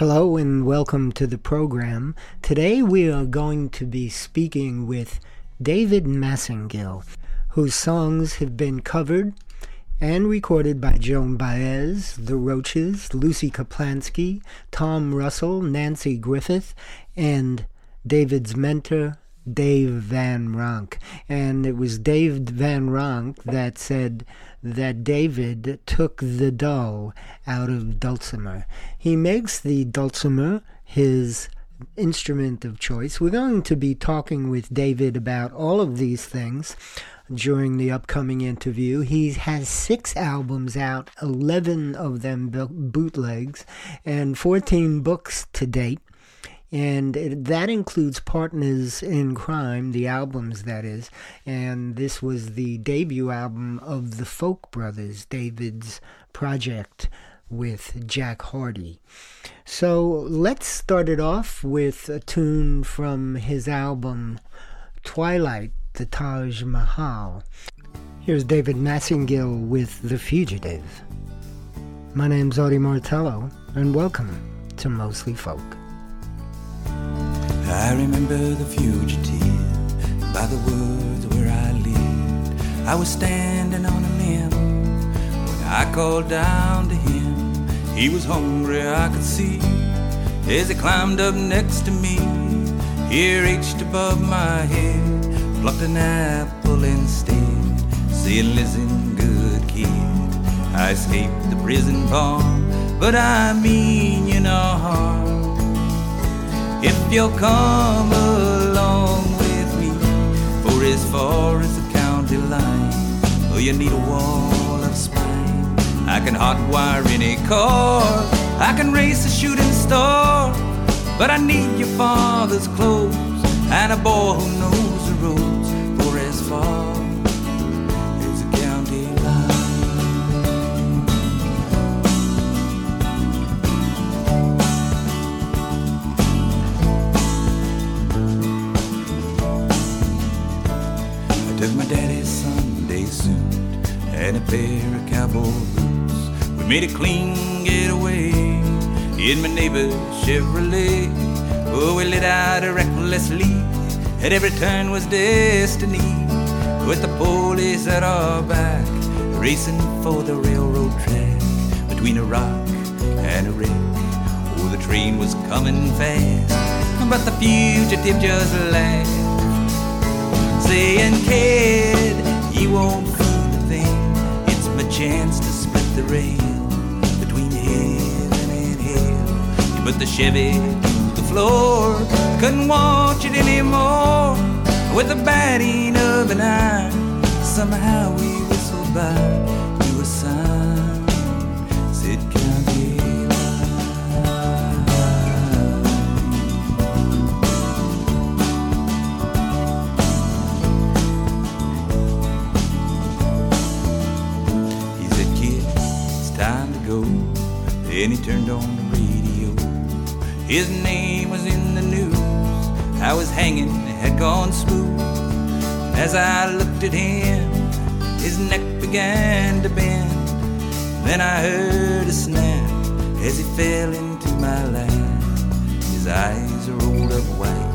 Hello and welcome to the program. Today we are going to be speaking with David Massengill, whose songs have been covered and recorded by Joan Baez, The Roaches, Lucy Kaplansky, Tom Russell, Nanci Griffith, and David's mentor, Dave Van Ronk. And it was Dave Van Ronk that said that David took the dull out of dulcimer. He makes the dulcimer his instrument of choice. We're going to be talking with David about all of these things during the upcoming interview. He has six albums out, 11 of them bootlegs, and 14 books to date and that includes Partners in Crime, the albums that is, and this was the debut album of the Folk Brothers, David's project with Jack Hardy. So let's start it off with a tune from his album Twilight, the Taj Mahal. Here's David Massengill with The Fugitive. My name's Audie Martello, and welcome to Mostly Folk. I remember the fugitive by the woods where I lived. I was standing on a limb when I called down to him. He was hungry, I could see, as he climbed up next to me. He reached above my head, plucked an apple instead, saying, Listen, good kid, I escaped the prison farm, but I mean you no harm. If you'll come along with me for as far as the county line, oh, you need a wall of spine. I can hotwire any car, I can race a shooting star, but I need your father's clothes and a boy who knows the roads for as far and a pair of cowboy boots. We made a clean getaway in my neighbor's Chevrolet. Oh, we lit out recklessly, At every turn was destiny. With the police at our back, racing for the railroad track between a rock and a wreck. Oh, the train was coming fast, but the fugitive just laughed, saying, "Kid, you won't feed the thing. It's my chance to split the rail between heaven and hell. You put the Chevy to the floor, couldn't watch it anymore. With the batting of an eye, somehow we whistled by Then he turned on the radio. His name was in the news. I was hanging, had gone smooth. As I looked at him, his neck began to bend. Then I heard a snap as he fell into my lap. His eyes rolled up white,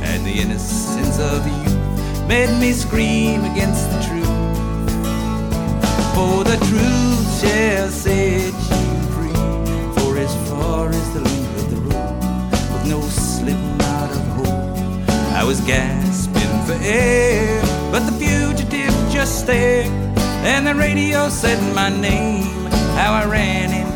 and the innocence of youth made me scream against the truth. For the truth shall set as as the length of the road, with no slipping out of hope. I was gasping for air, but the fugitive just stared, and the radio said my name. How I ran in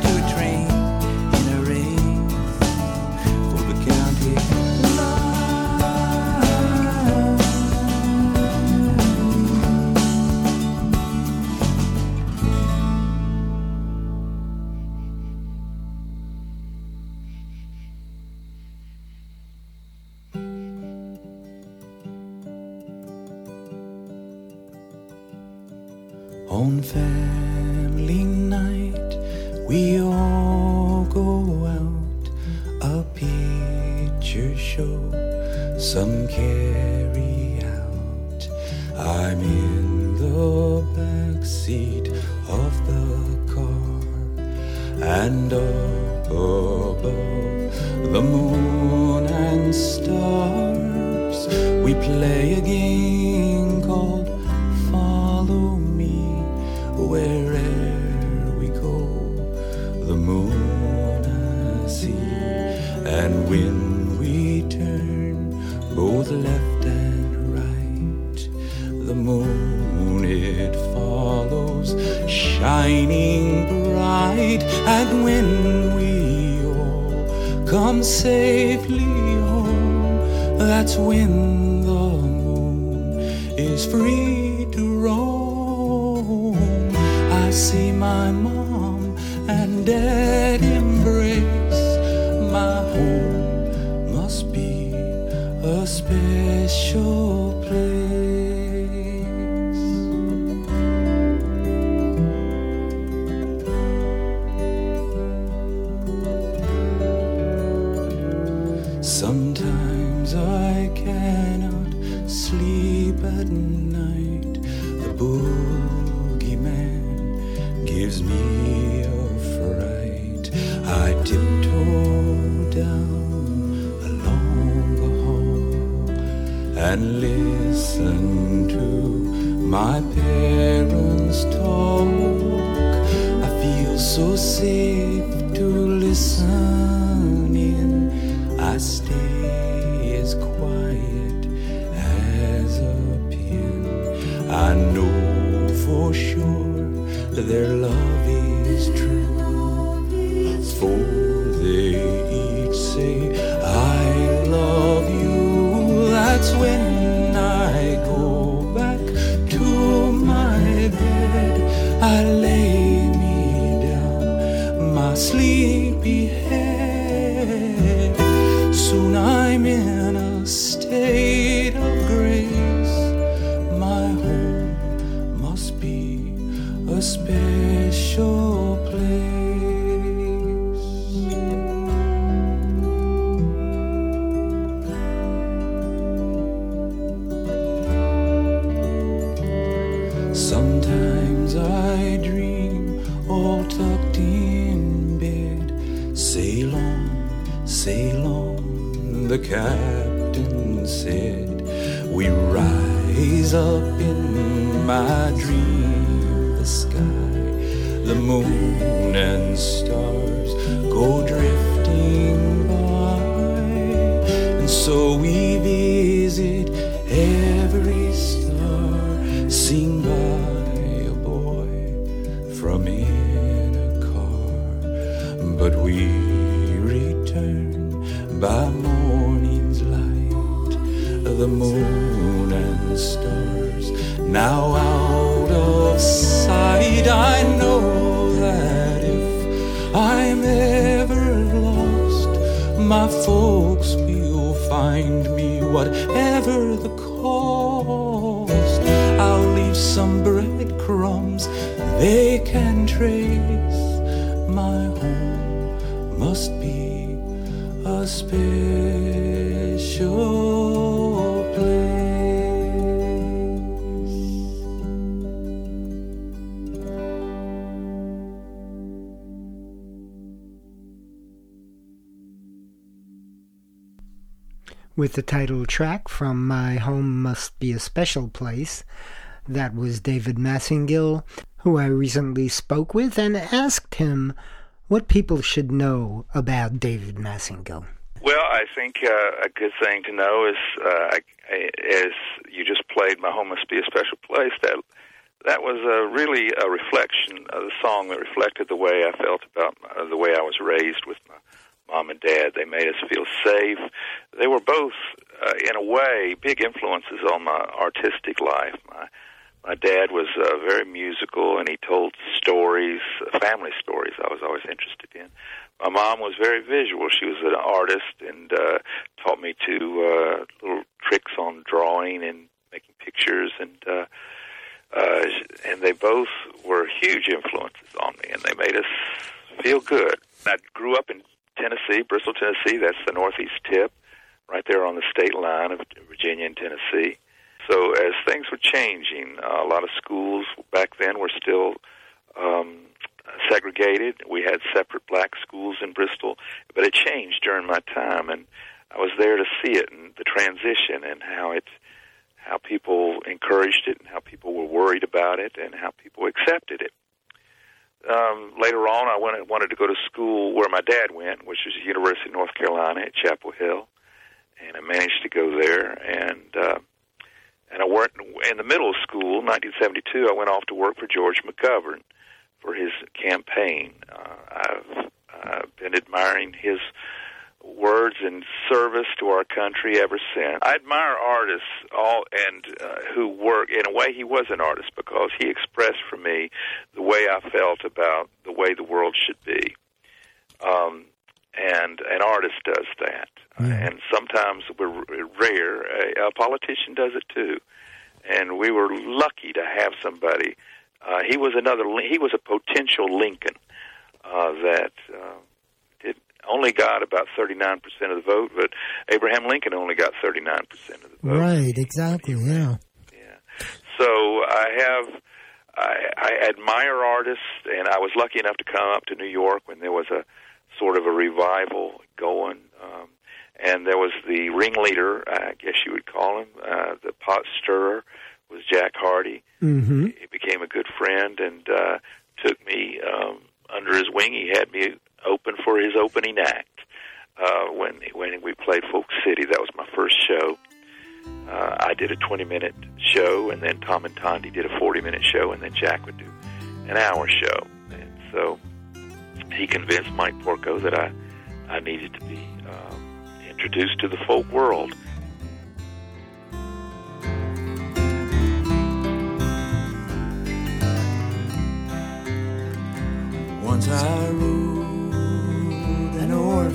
with the title track from My Home Must Be a Special Place. That was David Massengill, who I recently spoke with and asked him what people should know about David Massengill. Well, I think uh, a good thing to know is, uh, as you just played, "My Home Must Be a Special Place." That that was uh, really a reflection of the song that reflected the way I felt about uh, the way I was raised with my mom and dad. They made us feel safe. They were both, uh, in a way, big influences on my artistic life. My my dad was uh, very musical, and he told stories, family stories. I was always interested in. My mom was very visual. She was an artist and uh, taught me to uh, little tricks on drawing and making pictures, and uh, uh, and they both were huge influences on me, and they made us feel good. I grew up in Tennessee, Bristol, Tennessee. That's the northeast tip, right there on the state line of Virginia and Tennessee. So as things were changing, uh, a lot of schools back then were still um, segregated. We had separate black schools in Bristol, but it changed during my time, and I was there to see it and the transition and how it, how people encouraged it and how people were worried about it and how people accepted it. Um, later on, I went, wanted to go to school where my dad went, which was the University of North Carolina at Chapel Hill, and I managed to go there. And uh, and I worked in the middle of school, 1972. I went off to work for George McGovern for his campaign. Uh, I've, I've been admiring his words and service to our country ever since. I admire artists all and uh, who work in a way he was an artist because he expressed for me the way I felt about the way the world should be. Um, and an artist does that. Mm. And sometimes we're rare. A, a politician does it too. And we were lucky to have somebody. Uh, he was another. He was a potential Lincoln uh, that uh, only got about thirty nine percent of the vote, but Abraham Lincoln only got thirty nine percent of the vote. Right. Exactly. Yeah. Yeah. So I have. I, I admire artists, and I was lucky enough to come up to New York when there was a sort of a revival going. Um, and there was the ringleader, I guess you would call him, uh, the pot stirrer, was Jack Hardy. Mm-hmm. He became a good friend and uh, took me um, under his wing. He had me open for his opening act uh, when when we played Folk City. That was my first show. Uh, I did a 20 minute show, and then Tom and Tondi did a 40 minute show, and then Jack would do an hour show. And so he convinced Mike Porco that I, I needed to be uh, introduced to the folk world. Once I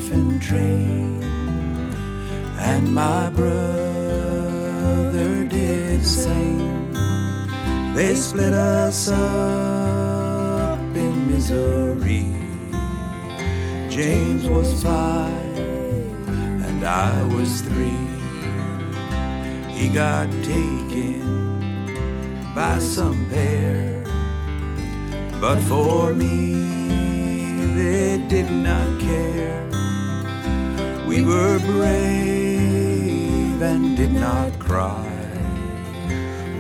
orphan train, and my brother did the same. They split us up in misery. James was five and I was three. He got taken by some pair, but for me they did not care. We were brave and did not cry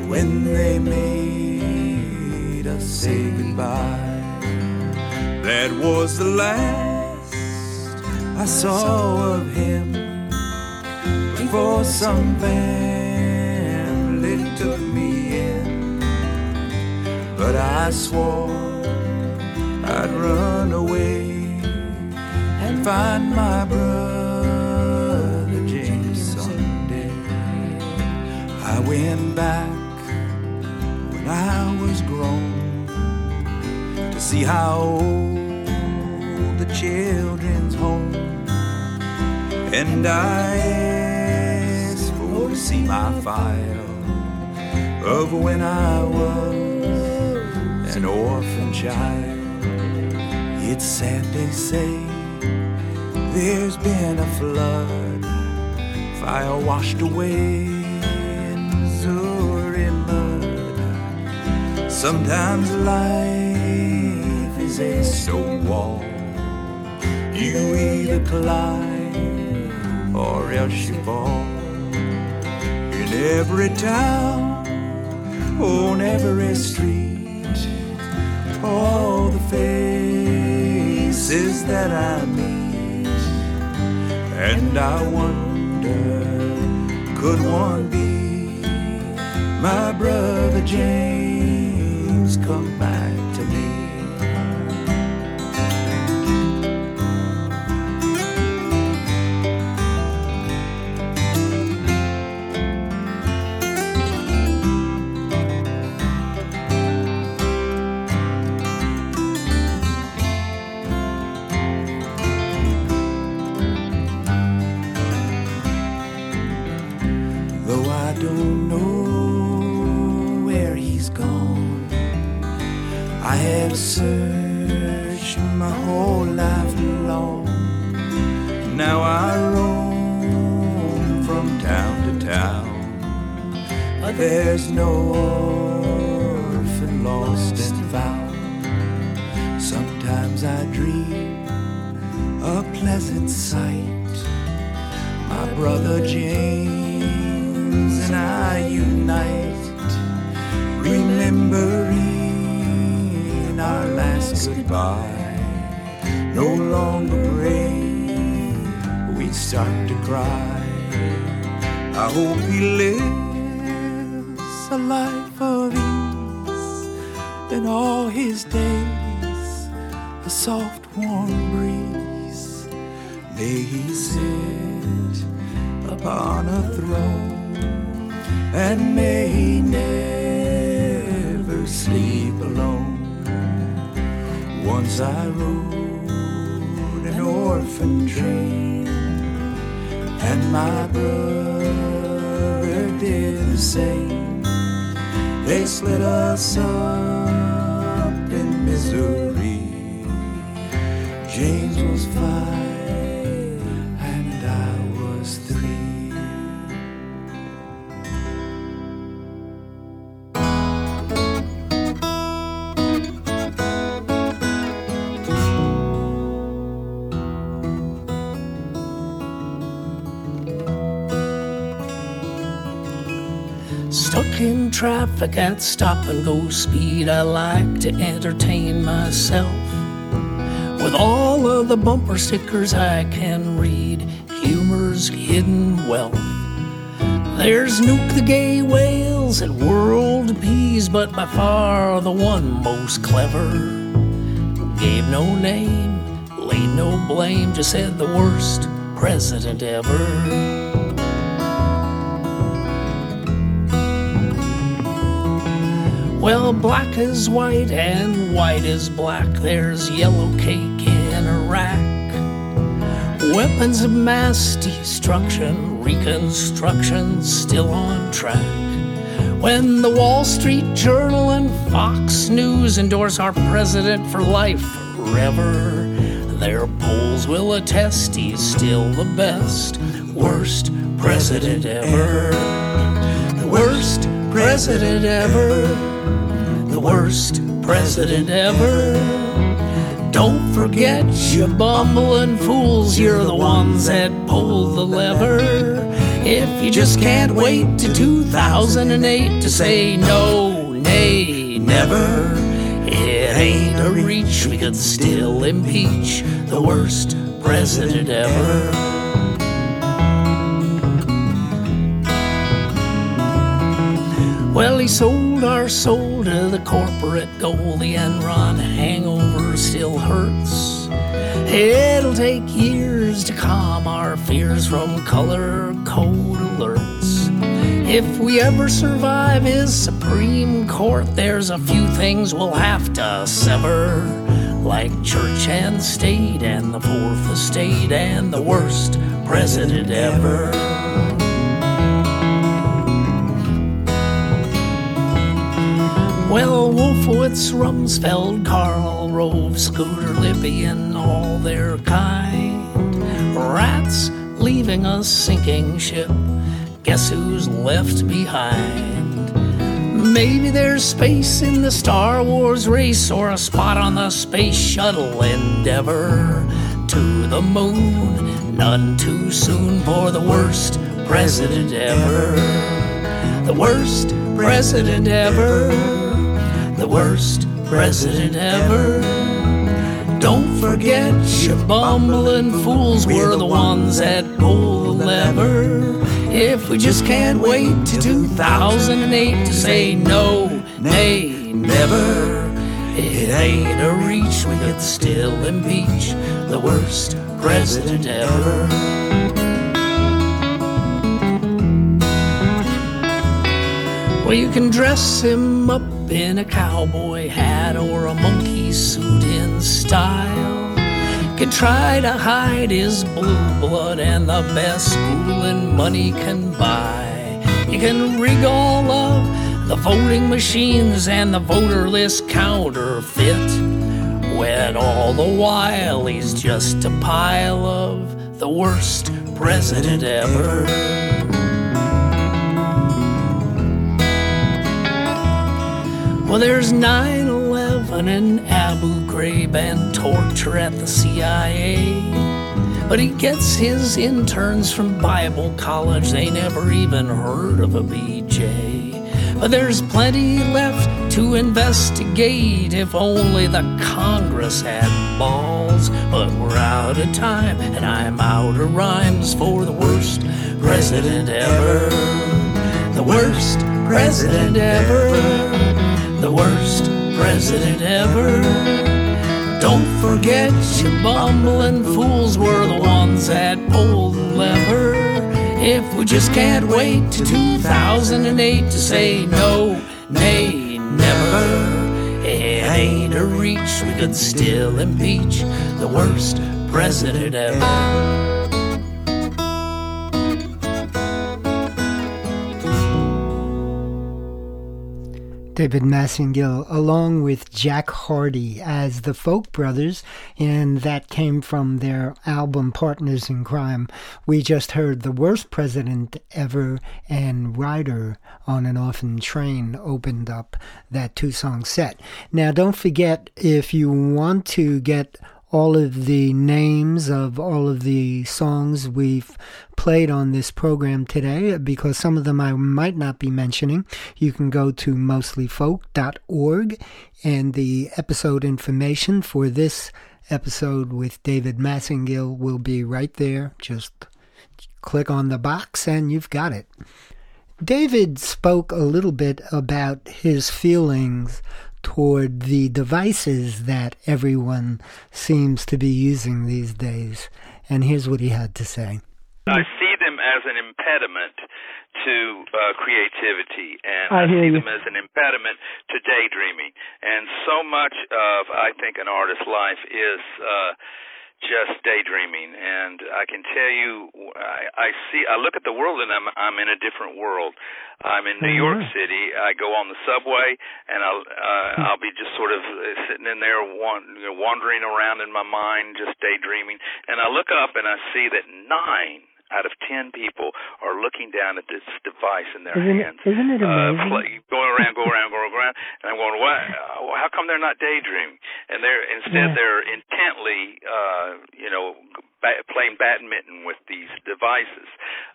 when they made us say goodbye. That was the last I saw of him before some family took me in. But I swore I'd run away and find my brother went back when I was grown to see how old the children's home and I asked for to see my file of when I was an orphan child. It's sad they say there's been a flood, fire washed away Sometimes life is a stone wall. You either climb or else you fall. In every town, on every street, all the faces that I meet, and I wonder, could one be my brother James come back? Once I rode an orphan train, and my brother did the same. They split us up in misery. Traffic at stop and go speed, I like to entertain myself. With all of the bumper stickers I can read, humor's hidden wealth. There's Nuke the Gay Whales and World Peas, but by far the one most clever. Gave no name, laid no blame, just said the worst president ever. Well, black is white and white is black. There's yellow cake in Iraq. Weapons of mass destruction, reconstruction still on track. When the Wall Street Journal and Fox News endorse our president for life forever, their polls will attest he's still the best, worst president ever. The worst president ever the worst president ever. Don't forget, you bumbling fools, you're the ones that pulled the lever. If you just can't wait to 2008 to say no, nay, never, it ain't a reach, we could still impeach the worst president ever. Well, he sold our soul to the corporate goal. The Enron hangover still hurts. It'll take years to calm our fears from color code alerts. If we ever survive his Supreme Court, there's a few things we'll have to sever. Like church and state, and the fourth estate, and the worst president ever. Well, Wolfowitz, Rumsfeld, Karl Rove, Scooter Libby, and all their kind. Rats leaving a sinking ship. Guess who's left behind? Maybe there's space in the Star Wars race or a spot on the space shuttle Endeavor to the moon. None too soon for the worst president ever. The worst president ever the worst president ever. Don't forget, you bumbling fools were the ones that pulled the lever. If we just can't wait to 2008 to say no, nay, never, it ain't a reach, we could still impeach the worst president ever. Well, you can dress him up in a cowboy hat or a monkey suit in style. Can try to hide his blue blood and the best schooling money can buy. You can rig all of the voting machines and the voter list counterfeit. When all the while he's just a pile of the worst president ever. Well, there's 9 11 and Abu Ghraib and torture at the CIA. But he gets his interns from Bible college, they never even heard of a BJ. But there's plenty left to investigate if only the Congress had balls. But we're out of time, and I'm out of rhymes for the worst president ever. The worst president ever. The worst president ever. Don't forget you bumbling fools were the ones that pulled the lever. If we just can't wait to 2008 to say no, nay, never. It ain't a reach, we could still impeach the worst president ever. David Massengill, along with Jack Hardy as the Folk Brothers, and that came from their album Partners in Crime. We just heard The Worst President Ever and Rider on an Orphan Train opened up that two song set. Now, don't forget if you want to get all of the names of all of the songs we've played on this program today because some of them I might not be mentioning. You can go to mostlyfolk.org and the episode information for this episode with David Massengill will be right there. Just click on the box and you've got it. David spoke a little bit about his feelings toward the devices that everyone seems to be using these days. And here's what he had to say. I see them as an impediment to uh, creativity, and I, I see you. them as an impediment to daydreaming. And so much of, I think, an artist's life is uh, just daydreaming. And i can tell you i i see i look at the world and i'm i'm in a different world. I'm in new york city. I go on the subway and i'll uh, i'll be just sort of sitting in there wan- you know, wandering around in my mind just daydreaming. And i look up and i see that nine out of ten people are looking down at this device in their isn't hands. It, isn't it uh, amazing? play, going around, go around, go around, and I'm going, what? Uh, how come they're not daydreaming? And they're instead Yeah. they're intently, uh, you know, ba- playing badminton with these devices,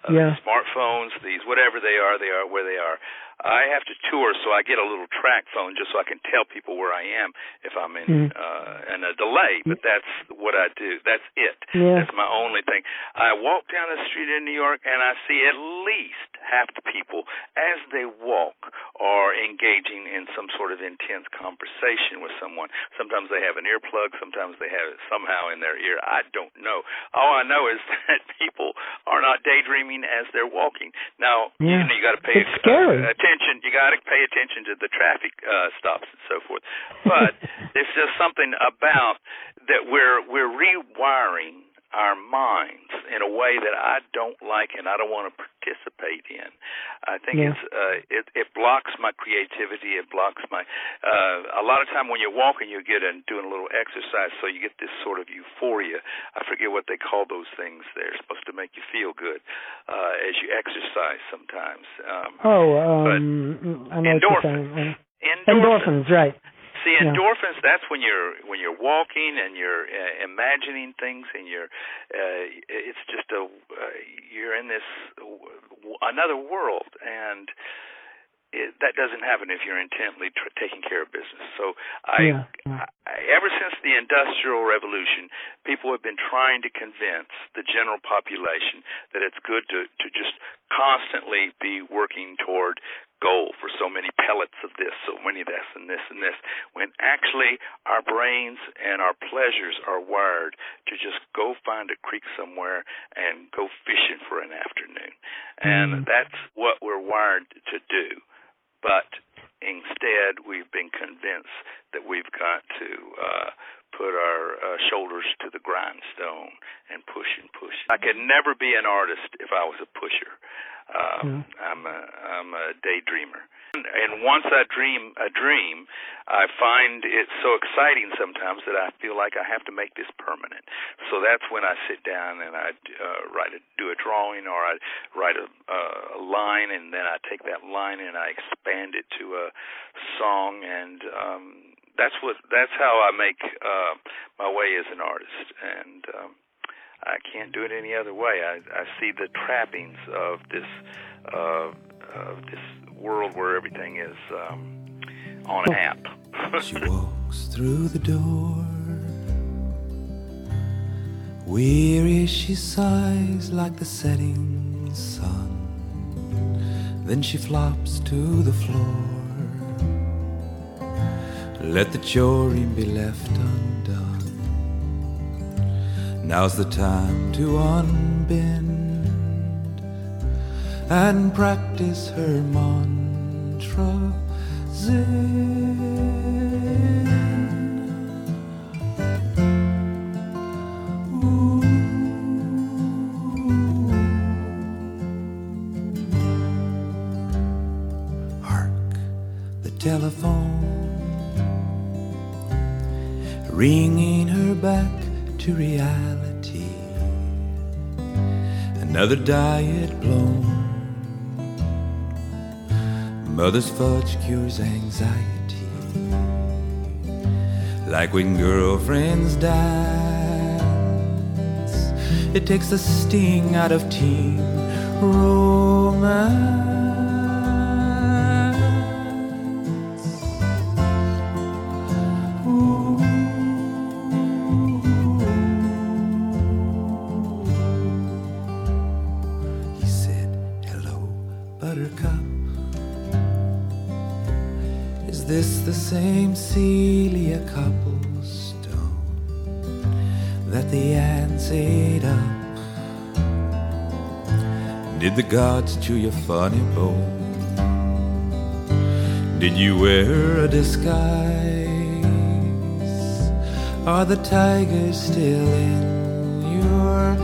uh, Yeah. smartphones, these whatever they are, they are where they are. I have to tour, so I get a little track phone just so I can tell people where I am if I'm in Mm. uh, in a delay. But that's what I do. That's it. Yeah. That's my only thing. I walk down the street in New York and I see at least half the people as they walk are engaging in some sort of intense conversation with someone. Sometimes they have an earplug, sometimes they have it somehow in their ear. I don't know. All I know is that people are not daydreaming as they're walking. Now, Yeah. you know, you got to pay uh, attention. You got to pay attention to the traffic uh, stops and so forth. But there's just something about that we're we're rewiring our minds in a way that I don't like and I don't want to participate in. I think Yeah. it's uh, it it blocks my creativity. It blocks my uh, a lot of time when you're walking, you get and doing a little exercise, so you get this sort of euphoria. I forget what they call those things. They're supposed to make you feel good uh, as you exercise sometimes. Um, Oh, um, I know what you're saying. Uh, endorphins. Endorphins, right. See, Yeah. endorphins. That's when you're when you're walking and you're uh, imagining things, and you're. Uh, it's just a. Uh, you're in this w- another world, and it, that doesn't happen if you're intently tr- taking care of business. So I, Yeah, yeah. I, ever since the Industrial Revolution, people have been trying to convince the general population that it's good to to just constantly be working toward goal for so many pellets of this, so many of this and this and this, when actually our brains and our pleasures are wired to just go find a creek somewhere and go fishing for an afternoon. And Mm. that's what we're wired to do. But instead, we've been convinced that we've got to uh, put our uh, shoulders to the grindstone and push and push. I could never be an artist if I was a pusher. Um, I'm a I'm a daydreamer, and once I dream a dream, I find it so exciting sometimes that I feel like I have to make this permanent. So that's when I sit down and I uh, write a do a drawing or I write a, uh, a line, and then I take that line and I expand it to a song, and um, that's what that's how I make uh, my way as an artist, and um, I can't do it any other way. I, I see the trappings of this uh, of this world where everything is um, on an app. she walks through the door. Weary she sighs like the setting sun. Then she flops to the floor. Let the choring be left undone. Now's the time to unbend and practice her mantra. Another diet blown. Mother's fudge cures anxiety. Like when girlfriends dance, it takes the sting out of teen romance. Did the gods chew your funny bone? Did you wear a disguise? Are the tigers still in your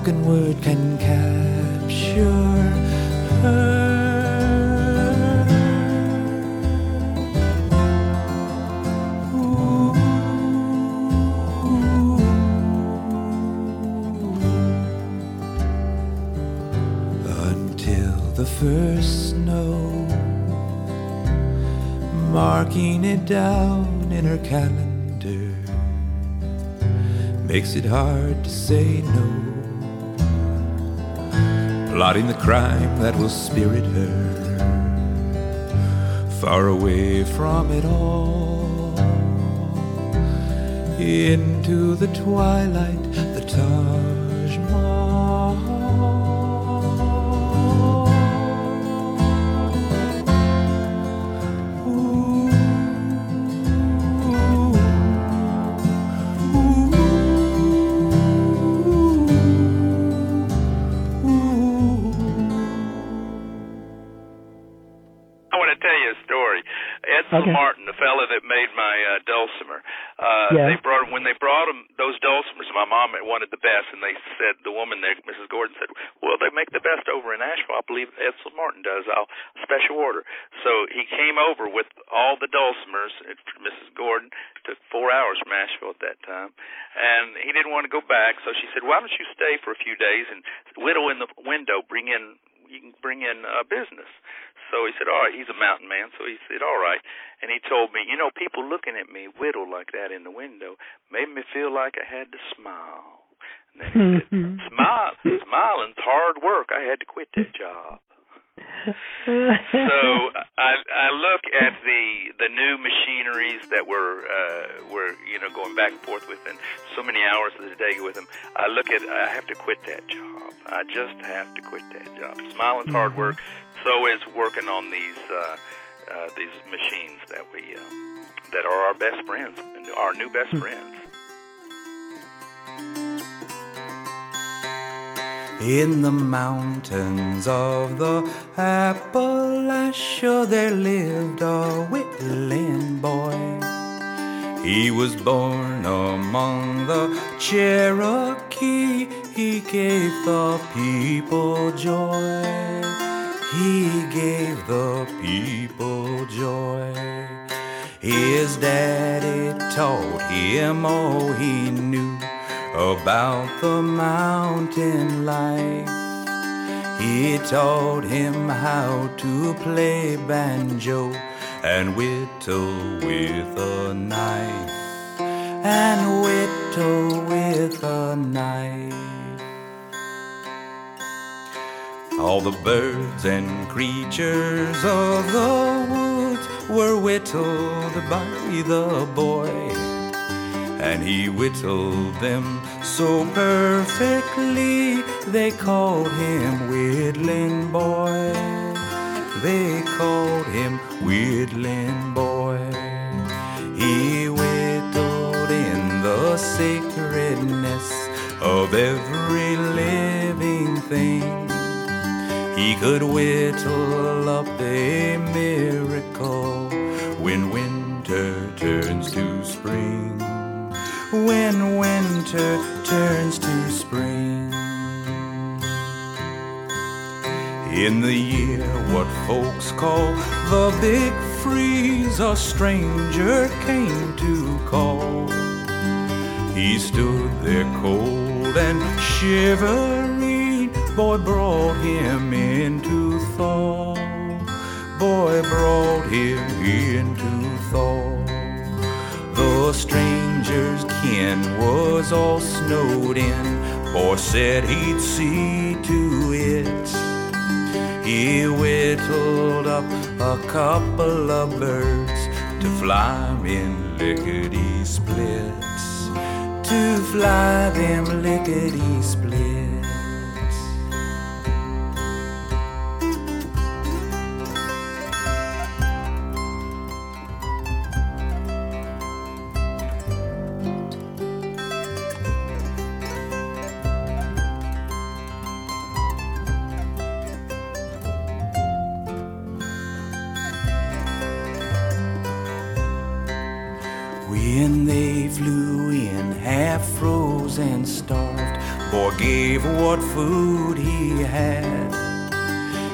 spoken word can capture her. Until the first snow, marking it down in her calendar, makes it hard to say no. Plotting the crime that will spirit her. Far away from it all into the twilight, Uh, yeah. They brought when they brought him those dulcimers. My mom wanted the best, and they said the woman there, Mrs. Gordon, said, "Well, they make the best over in Asheville. I believe Edsel Martin does. I'll special order." So he came over with all the dulcimers. Mrs. Gordon took four hours from Asheville at that time, and he didn't want to go back. So she said, "Why don't you stay for a few days and whittle in the window, bring in you can bring in uh, business. So he said, all right, he's a mountain man. So he said, all right. And he told me, you know, people looking at me whittle like that in the window made me feel like I had to smile. And then he said, smile, smiling's hard work. I had to quit that job so I I look at the the new machineries that we're uh, we're you know going back and forth with, and so many hours of the day with them. I look at I have to quit that job. I just have to quit that job. Smiling's hard work. So is working on these uh, uh, these machines that we uh, that are our best friends, our new best friends. In the mountains of the Appalachia there lived a whittling boy. He was born among the Cherokee. He gave the people joy. He gave the people joy. His daddy taught him all he knew about the mountain life. He taught him how to play banjo and whittle with a knife, and whittle with a knife. All the birds and creatures of the woods were whittled by the boy and he whittled them so perfectly they called him Whittling Boy. They called him Whittling Boy. He whittled in the sacredness of every living thing. He could whittle up a miracle when winter turns to when winter turns to spring. In the year what folks call the big freeze, a stranger came to call. He stood there cold and shivering, boy brought him into thaw. Boy brought him into thaw. The stranger's kin was all snowed in. Boy said he'd see to it. He whittled up a couple of birds to fly in lickety splits. To fly them lickety splits. When they flew in, half froze and starved, boy gave what food he had.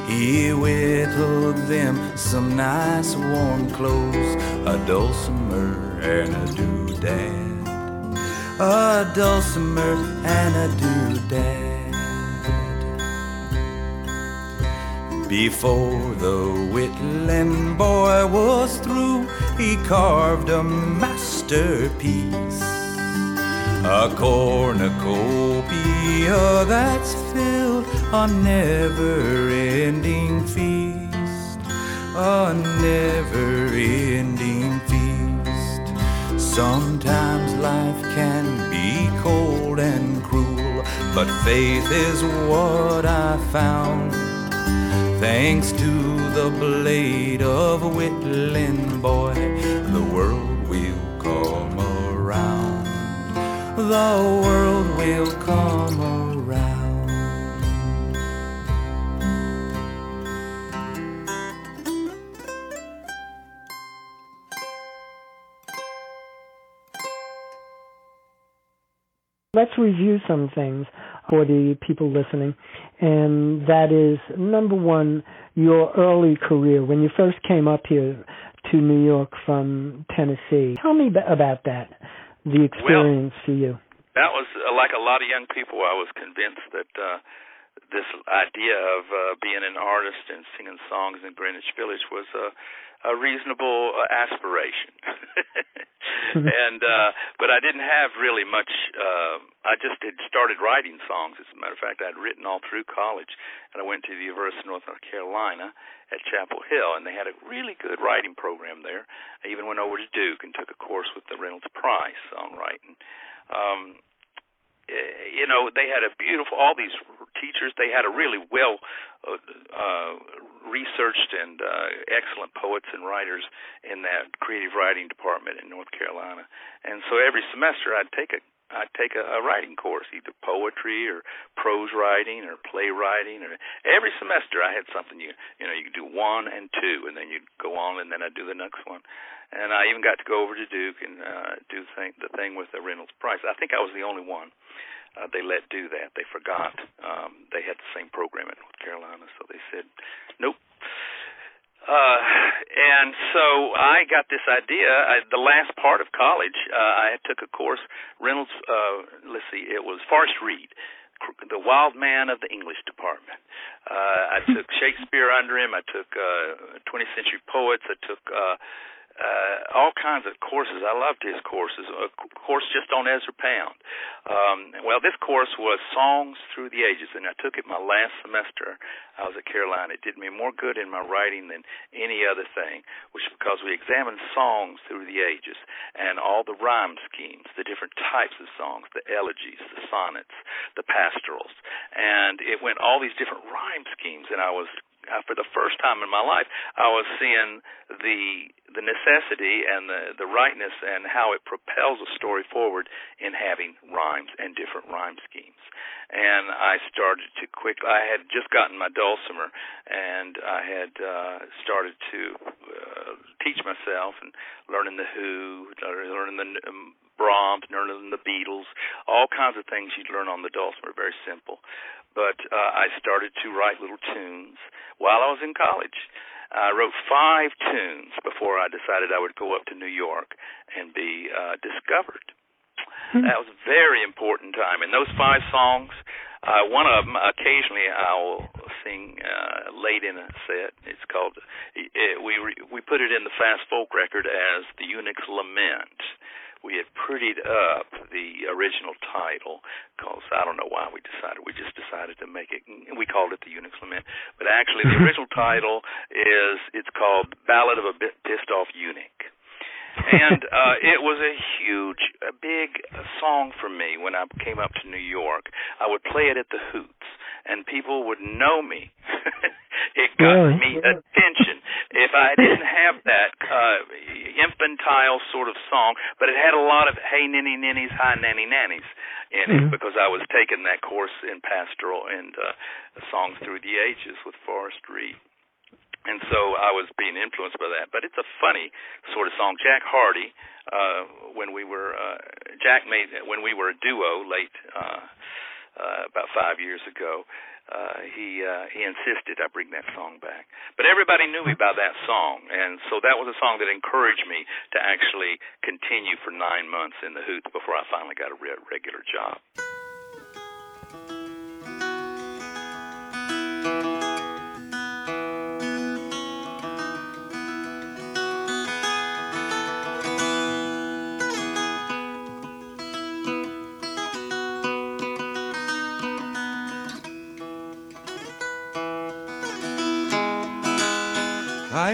He whittled them some nice warm clothes, a dulcimer and a doodad. A dulcimer and a doodad. Before the whittling boy was through, he carved a masterpiece. A cornucopia that's filled a never ending feast. A never ending feast. Sometimes life can be cold and cruel, but faith is what I found. Thanks to the blade of a whittling boy, the world The world will come around. Let's review some things for the people listening, and that is number one, your early career when you first came up here to New York from Tennessee. Tell me about that, the experience well, for you. That was uh, like a lot of young people. I was convinced that uh, this idea of uh, being an artist and singing songs in Greenwich Village was a, a reasonable uh, aspiration. and uh, but I didn't have really much. Uh, I just had started writing songs. As a matter of fact, I'd written all through college, and I went to the University of North Carolina at Chapel Hill, and they had a really good writing program there. I even went over to Duke and took a course with the Reynolds Price songwriting. Um, you know they had a beautiful all these teachers they had a really well uh, uh researched and uh excellent poets and writers in that creative writing department in North Carolina. And so every semester I'd take a I'd take a, a writing course, either poetry or prose writing or playwriting. Or every semester I had something you you know you could do one and two, and then you'd go on, and then I'd do the next one. And I even got to go over to Duke and uh, do the thing, the thing with the Reynolds Price. I think I was the only one uh, they let do that. They forgot um, they had the same program in North Carolina, so they said, "Nope." Uh, and so I got this idea. I, the last part of college, uh, I took a course. Reynolds, uh, let's see, it was Forrest Reid, the wild man of the English department. Uh, I took Shakespeare under him. I took uh, 20th century poets. I took uh, uh, all kinds of courses. I loved his courses. A course just on Ezra Pound. Um, well, this course was Songs Through the Ages, and I took it my last semester. I was at Carolina. It did me more good in my writing than any other thing, which because we examined songs through the ages and all the rhyme schemes, the different types of songs, the elegies, the sonnets, the pastorals, and it went all these different rhyme schemes, and I was uh, for the first time in my life, I was seeing the the necessity and the the rightness and how it propels a story forward in having rhymes and different rhyme schemes. And I started to quick. I had just gotten my dulcimer, and I had uh, started to uh, teach myself and learning the Who, learning the um, Brahms, learning the Beatles, all kinds of things you'd learn on the dulcimer. Very simple but uh, I started to write little tunes while I was in college. I wrote five tunes before I decided I would go up to New York and be uh, discovered. Hmm. That was a very important time. And those five songs, uh, one of them, occasionally I will sing uh, late in a set. It's called, it, we we put it in the fast folk record as the Eunuch's Lament we had prettied up the original title because I don't know why we decided. We just decided to make it. We called it the Eunuch's Lament, but actually the original title is it's called Ballad of a Pissed Off Eunuch. and uh, it was a huge, a big song for me when I came up to New York. I would play it at the Hoots, and people would know me. it got really? me attention. If I didn't have that uh, infantile sort of song, but it had a lot of "Hey ninny ninnies, hi nanny nannies" in it mm-hmm. because I was taking that course in pastoral and uh, songs through the ages with Forrest Reid. And so I was being influenced by that. But it's a funny sort of song. Jack Hardy, uh, when we were uh, Jack made when we were a duo late uh, uh, about five years ago uh, he uh, he insisted I bring that song back. But everybody knew me by that song, and so that was a song that encouraged me to actually continue for nine months in the Hoots before I finally got a re- regular job.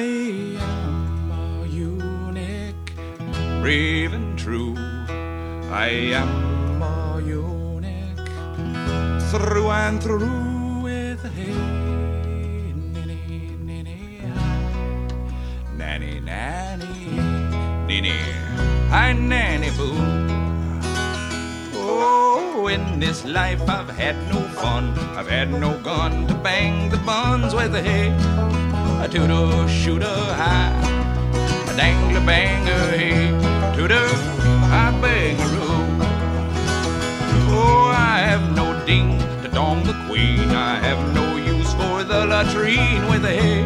Am a eunuch, brave and true. I am a eunuch, through and through with hey, ninny, ninny, nanny, nanny, ninny, hi, nanny, boo. Oh, in this life I've had no fun. I've had no gun to bang the buns with a hay a toodle shooter high, a dangler banger hey, toodle high bangaroo. Oh, I have no ding to dong the queen, I have no use for the latrine with a hey,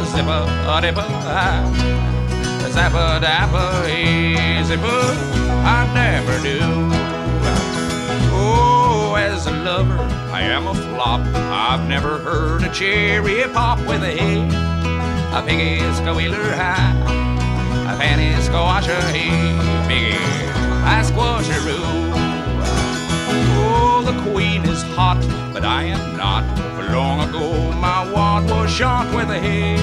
a zipper, a dipper, high, a zapper, dapper, hey, zipper, I never do. As a lover. I am a flop. I've never heard a cherry pop with a head. A piggy's piggy squealer high. A panty squasher hey. Piggy I squasheroo. Oh, the queen is hot, but I am not. For long ago my wad was shot with a head.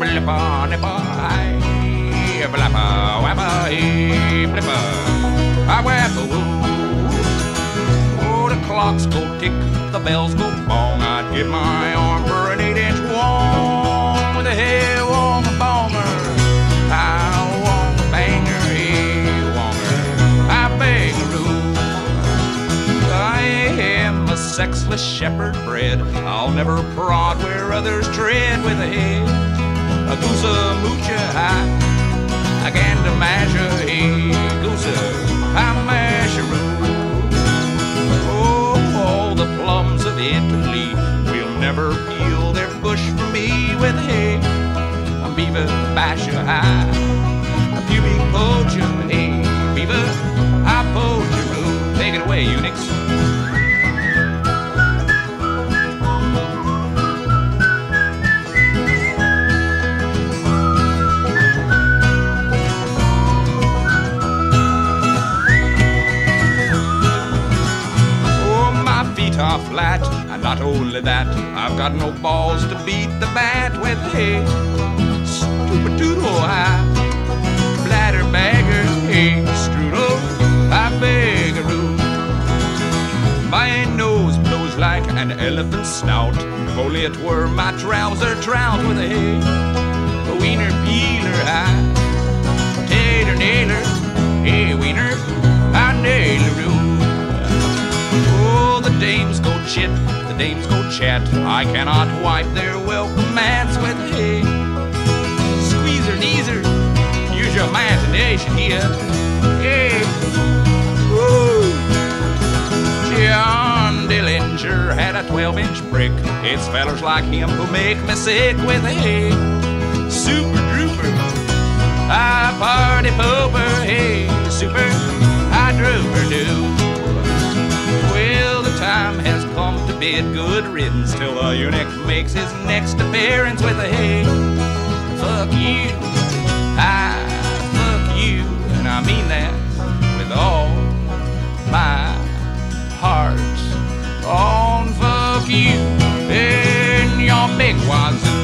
Blippa nippa hi. Blappa wappa hey. Blippa. I wappa woo clocks go tick, the bells go bong. I'd give my arm for an eight-inch wong with a head on the bonger. I want a banger, hey, wonger. I beg a rule. I am a sexless shepherd bred. I'll never prod where others tread with a head. A goose a moocha high. I can't measure, hey, goose a, I measure Italy will never peel their bush for me with head. A beaver basher high. A pubic poacher, hey, beaver, I poacher. Take it away, eunuchs. Flat. And not only that, I've got no balls to beat the bat with. Hey, stupid doodle high, bladder bagger, hey, strudel, I beg. My nose blows like an elephant's snout. If only it were my trouser trout with a hay, a wiener peeler high, tater nailer, hey wiener, I nail chit, the dames go chat. I cannot wipe their welcome mats with hay. Squeezer, kneezer, use your imagination here. Hey, woo. John Dillinger had a 12 inch brick. It's fellers like him who make me sick with hay. Super drooper, I party pooper, hey, super, I drooper do time has come to bid good riddance till the eunuch makes his next appearance with a hey, fuck you, I fuck you, and I mean that with all my heart. On fuck you in your big wazoo.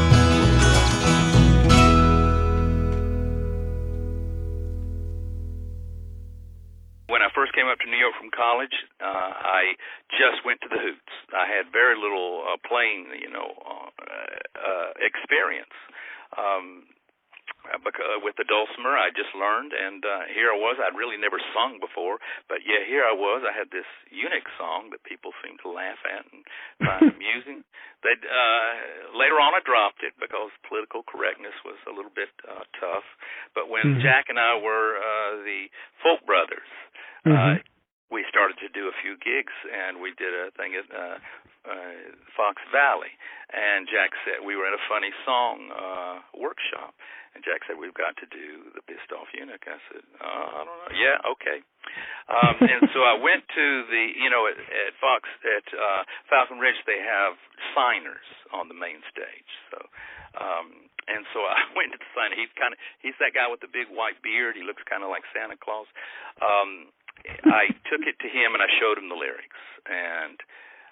when I first came up to New York from college, uh, I just went to the Hoots. I had very little uh, playing, you know, uh, uh, experience. Um, because with the dulcimer, I just learned, and uh, here I was. I'd really never sung before, but yeah, here I was. I had this eunuch song that people seemed to laugh at and find amusing. They uh, later on, I dropped it because political correctness was a little bit uh, tough. But when mm-hmm. Jack and I were uh, the Folk Brothers, mm-hmm. uh, we started to do a few gigs, and we did a thing at uh, uh, Fox Valley. And Jack said we were at a funny song uh, workshop, and Jack said we've got to do the pissed off eunuch. I said, uh, I don't know. Yeah, okay. Um, and so I went to the, you know, at, at Fox at uh, Falcon Ridge they have signers on the main stage. So. Um, and so I went to the sign. He's kind of he's that guy with the big white beard. He looks kind of like Santa Claus. Um, I took it to him and I showed him the lyrics, and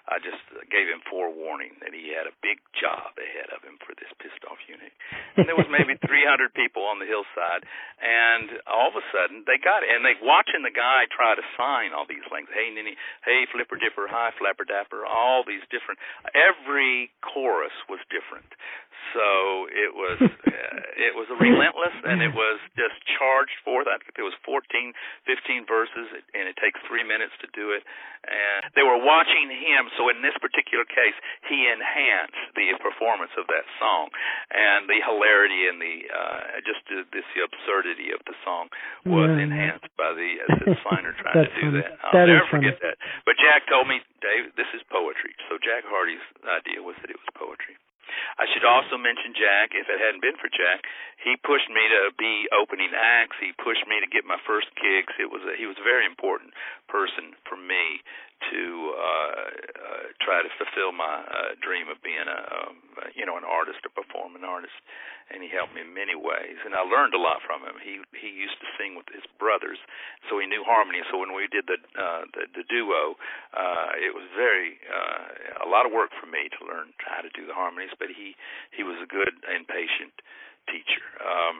I just gave him forewarning that he had a big job ahead of him for this pissed off eunuch. And there was maybe 300 people on the hillside, and all of a sudden they got it, and they watching the guy try to sign all these things. Hey, ninny, hey, flipper dipper, hi, flapper dapper, all these different. Every chorus was different. So it was uh, it was relentless and it was just charged forth. I think there was 14, 15 verses, and it takes three minutes to do it. And they were watching him, so in this particular case, he enhanced the performance of that song and the hilarity and the uh, just the, this absurdity of the song was yeah. enhanced by the, uh, the signer trying to do funny. that. I'll that never forget funny. that. But Jack told me, Dave, this is poetry. So Jack Hardy's idea was that it was poetry. I should also mention Jack. If it hadn't been for Jack, he pushed me to be opening acts. He pushed me to get my first gigs. It was a, he was a very important person for me to uh, uh, try to fulfill my uh, dream of being a um, you know an artist, a performing artist, and he helped me in many ways. And I learned a lot from him. He he used to sing with his brothers, so he knew harmony. So when we did the uh, the, the duo, uh, it was very uh, a lot of work for me to learn how to do the harmonies. But he he was a good and patient teacher. Um,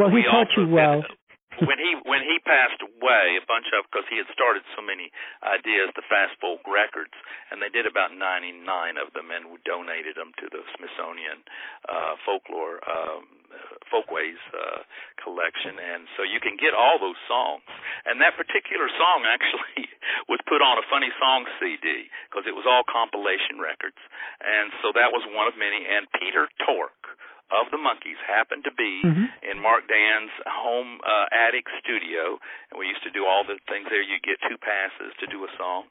well, he we taught you well. Did, when he when he passed away, a bunch of because he had started so many ideas, the Fast Folk Records, and they did about 99 of them and donated them to the Smithsonian uh, Folklore um, Folkways uh, collection, and so you can get all those songs. And that particular song actually was put on a funny song CD because it was all compilation records, and so that was one of many. And Peter Tork of the Monkees happened to be mm-hmm. in Mark Dann's home uh, attic studio, and we used to do all the things there. You get two passes to do a song,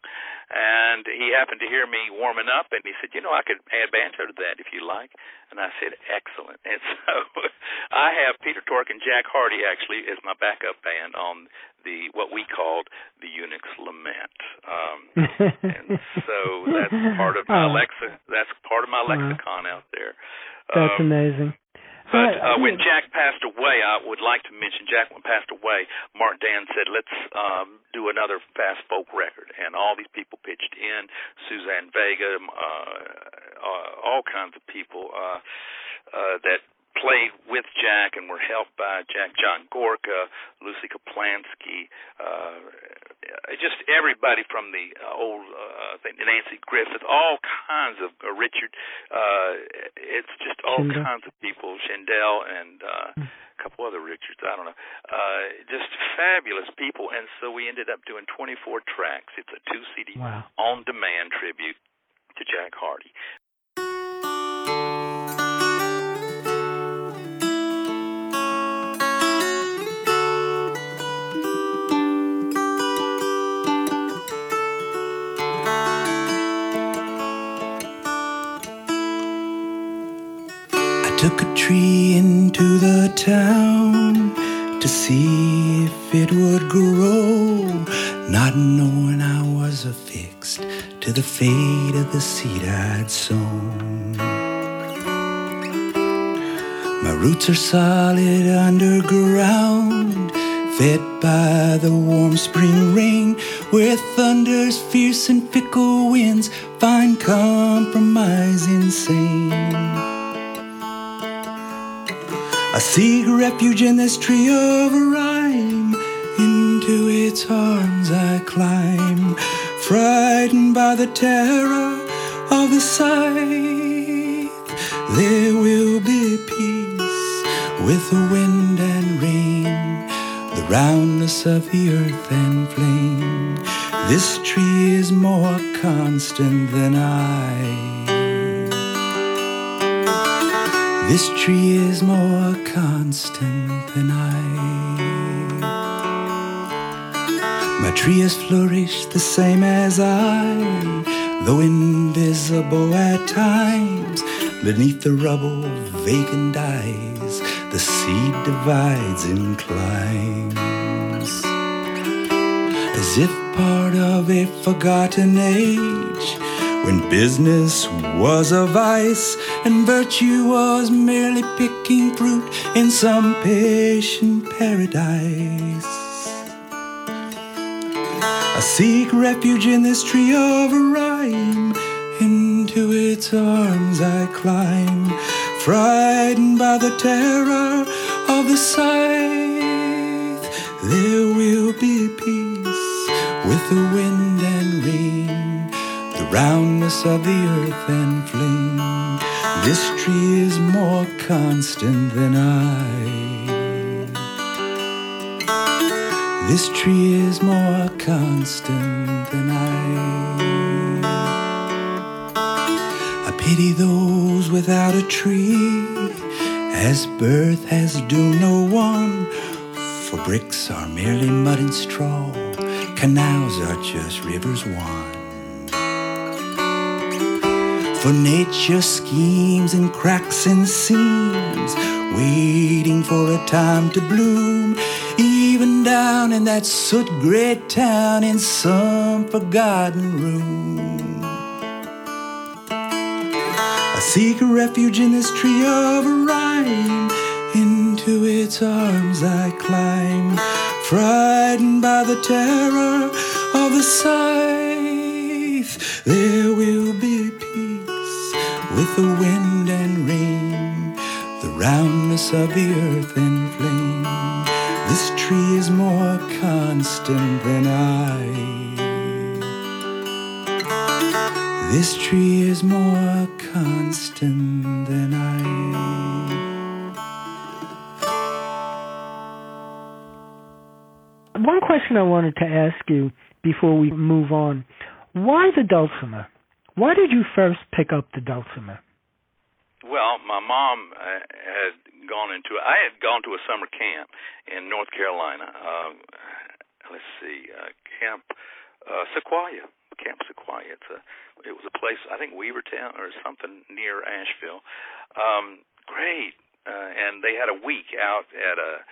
and he happened to hear me warming up, and he said, "You know, I could add banjo to that if you like." And I said, "Excellent." And so I have Peter Tork and Jack Hardy actually as my backup band on the what we called the Eunuch's Lament. Um, and so that's part of my oh. lexic. That's part of my lexicon out there. That's um, amazing. But uh, when Jack passed away, I would like to mention Jack when passed away. Mark Dann said, "Let's um, do another fast folk record," and all these people pitched in. Suzanne Vega, uh, uh, all kinds of people uh, uh, that played with Jack and were helped by Jack John Gorka, Lucy Kaplansky, uh, just everybody from the uh, old uh, Nanci Griffith, all kinds of uh, Richard. Uh, it's just all kinds of people, Shindell and uh, mm. a couple other Richards. I don't know. Uh, just fabulous people, and so we ended up doing 24 tracks. It's a two CD wow. on demand tribute to Jack Hardy. Took a tree into the town to see if it would grow, not knowing I was affixed to the fate of the seed I'd sown. My roots are solid underground, fed by the warm spring rain, where thunder's fierce and fickle winds find compromise insane. I seek refuge in this tree of rhyme. Into its arms I climb, frightened by the terror of the scythe. There will be peace with the wind and rain, the roundness of the earth and flame. This tree is more constant than I. This tree is more constant than I. My tree has flourished the same as I, though invisible at times. Beneath the rubble, vacant eyes, the seed divides and climbs. As if part of a forgotten age when business was a vice and virtue was merely picking fruit in some patient paradise. I seek refuge in this tree of rhyme, into its arms I climb, frightened by the terror of the scythe. There will be peace with the wind and rain the roundness of the earth and flame. This tree is more constant than I. This tree is more constant than I. I pity those without a tree, as birth has doomed no one. For bricks are merely mud and straw, canals are just rivers one. For nature schemes and cracks and seams, waiting for a time to bloom, even down in that soot gray town in some forgotten room. I seek a refuge in this tree of rhyme, into its arms I climb, frightened by the terror of the scythe. There will be with the wind and rain, the roundness of the earth and flame. This tree is more constant than I. This tree is more constant than I. One question I wanted to ask you before we move on. Why the dulcimer? Why did you first pick up the dulcimer? Well, my mom uh, had gone into. I had gone to a summer camp in North Carolina. Uh, let's see, uh, Camp uh, Sequoyah. Camp Sequoyah. It's a. It was a place. I think Weavertown or something near Asheville. Um, great, uh, and they had a week out at a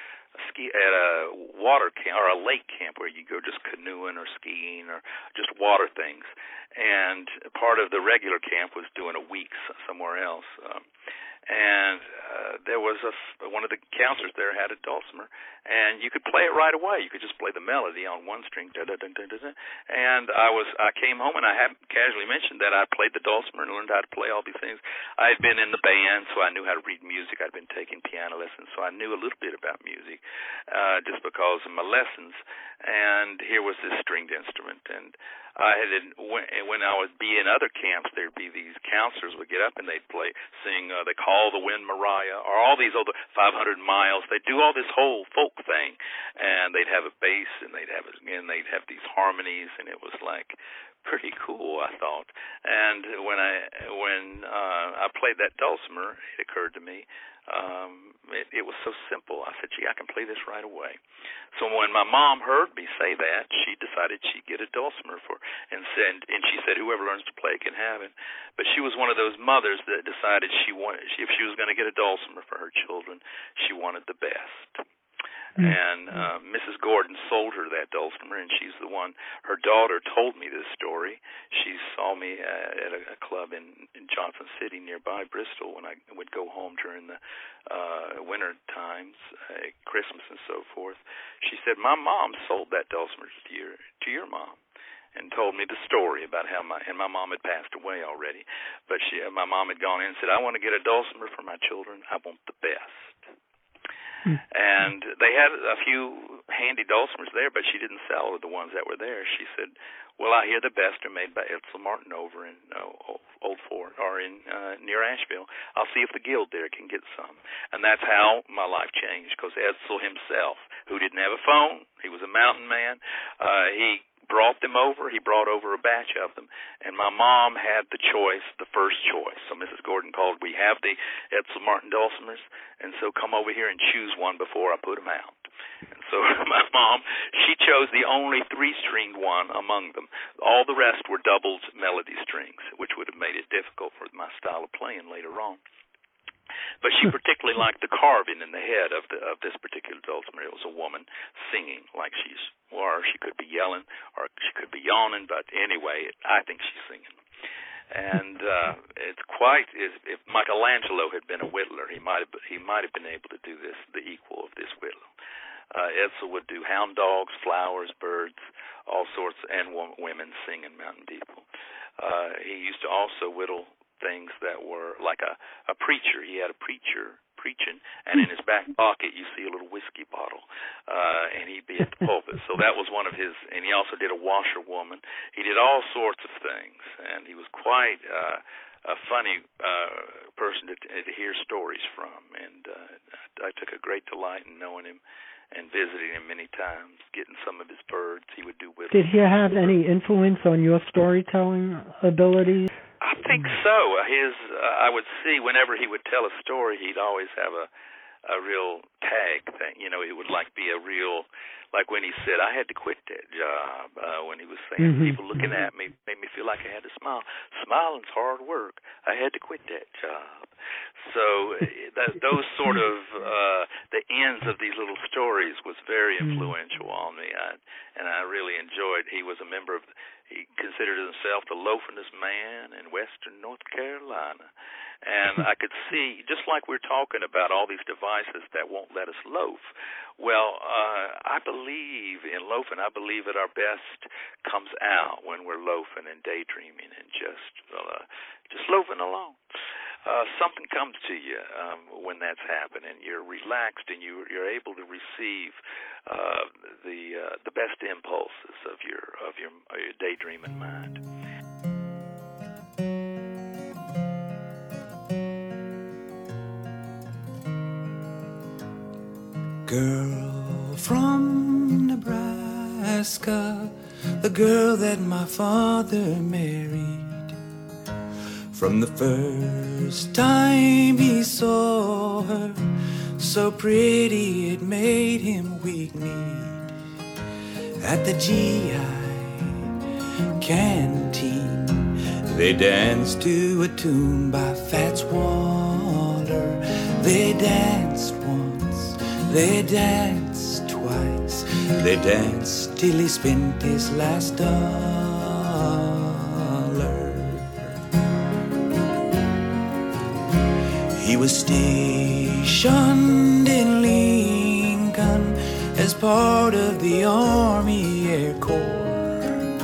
ski at a water camp or a lake camp where you go just canoeing or skiing or just water things. And part of the regular camp was doing a week somewhere else. Um, and uh, there was a one of the counselors there had a dulcimer, and you could play it right away. You could just play the melody on one string, da da da da da. And I was I came home and I had casually mentioned that I played the dulcimer and learned how to play all these things. I had been in the band, so I knew how to read music. I'd been taking piano lessons, so I knew a little bit about music, uh, just because of my lessons. And here was this stringed instrument, and I had when, when I would be in other camps, there'd be these counselors would get up and they'd play, sing, uh, they call the wind Mariah, or all these other 500 miles. They'd do all this whole folk thing, and they'd have a bass and they'd have and they'd have these harmonies, and it was like pretty cool, I thought. And when I when uh, I played that dulcimer, it occurred to me um, it, it was so simple. I said, gee, I can play this right away. So when my mom heard me say that, she decided she'd get a dulcimer for, and said, and she said, whoever learns to play can have it. But she was one of those mothers that decided she wanted, if she was going to get a dulcimer for her children, she wanted the best. Mm-hmm. And uh, Mrs. Gordon sold her that dulcimer, and she's the one. Her daughter told me this story. She saw me uh, at a, a club in, in Johnson City nearby Bristol when I would go home during the uh, winter times, uh, Christmas and so forth. She said, "My mom sold that dulcimer to your to your mom." and told me the story about how my and my mom had passed away already, but she my mom had gone in and said, "I want to get a dulcimer for my children. I want the best." And they had a few handy dulcimers there, but she didn't sell the ones that were there. She said, "Well, I hear the best are made by Edsel Martin over in uh, Old Fort or in uh, near Asheville. I'll see if the guild there can get some." And that's how my life changed because Edsel himself, who didn't have a phone, he was a mountain man. Uh, he brought them over. He brought over a batch of them, and my mom had the choice, the first choice. So Mrs. Gordon called. We have the Edsel Martin dulcimers, and so come over here and choose one before I put them out. And so my mom, she chose the only three-stringed one among them. All the rest were doubled melody strings, which would have made it difficult for my style of playing later on. But she particularly liked the carving in the head of the of this particular dulcimer. It was a woman singing like she's or she could be yelling or she could be yawning, but anyway, I think she's singing. And uh it's quite if, if Michelangelo had been a whittler, he might have he might have been able to do this the equal of this whittle. Uh, Edsel would do hound dogs, flowers, birds, all sorts, and women singing mountain people. Uh, he used to also whittle things that were like a a preacher. He had a preacher preaching, and in his back pocket you see a little whiskey bottle, uh, and he'd be at the pulpit. So that was one of his. And he also did a washerwoman. He did all sorts of things, and he was quite. Uh, a funny uh, person to, to hear stories from, and uh, I took a great delight in knowing him and visiting him many times, getting some of his birds he would do with. Did he have any influence on your storytelling abilities? I think so. His, uh, I would see whenever he would tell a story, he'd always have a a real tag thing. You know, it would like be a real, like when he said, "I had to quit that job." Uh, when he was saying, mm-hmm. "People looking at me made me feel like I had to smile." Smiling's hard work. I had to quit that job. So eh, that, those sort of uh, the ends of these little stories was very mm-hmm. influential on me, I, and I really enjoyed. He was a member of he considered himself the loafingest man in western North Carolina. And I could see, just like we're talking about all these devices that won't let us loaf, well, uh, I believe in loafing. I believe that our best comes out when we're loafing and daydreaming and just, uh, just loafing along uh, something comes to you um, when that's happening. You're relaxed and you, you're able to receive uh, the uh, the best impulses of your of your, of your daydreaming mind. Girl Nebraska the girl that my father married. From the first time he saw her, so pretty it made him weak kneed. At the GI canteen, they danced to a tune by Fats Waller. They danced once, they danced they danced till he spent his last dollar. He was stationed in Lincoln as part of the Army Air Corps.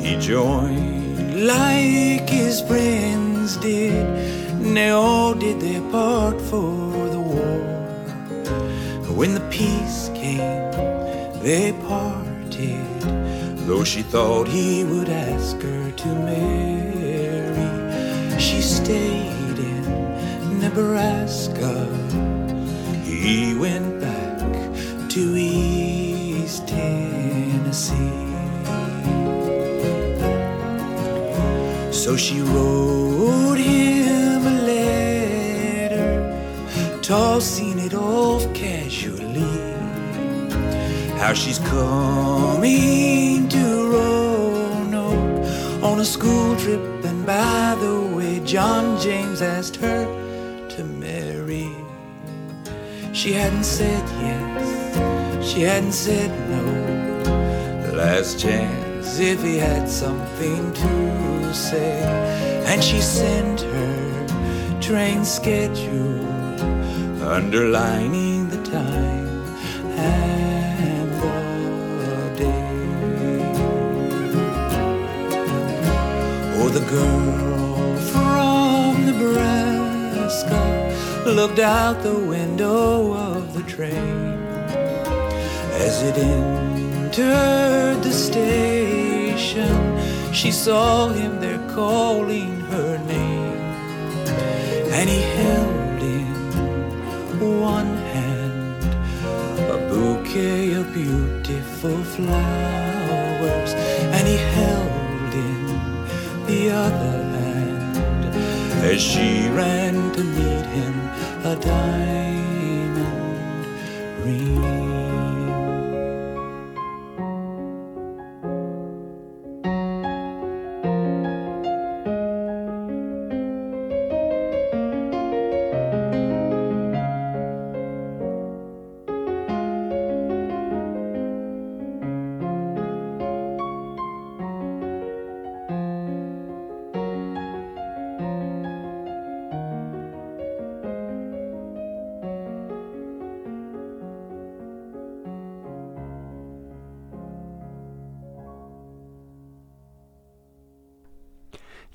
He joined like his friends did, and they all did their part for the war. They parted, though she thought he would ask her to marry. She stayed in Nebraska. He went back to East Tennessee. So she wrote him a letter, tossing How she's coming to Roanoke on a school trip, and by the way, John James asked her to marry. She hadn't said yes, she hadn't said no. The last chance if he had something to say. And she sent her train schedule, underlining the time the girl from Nebraska looked out the window of the train as it entered the station. She saw him there calling her name, and he held in one hand a bouquet of beautiful flowers, as she ran to meet him a diamond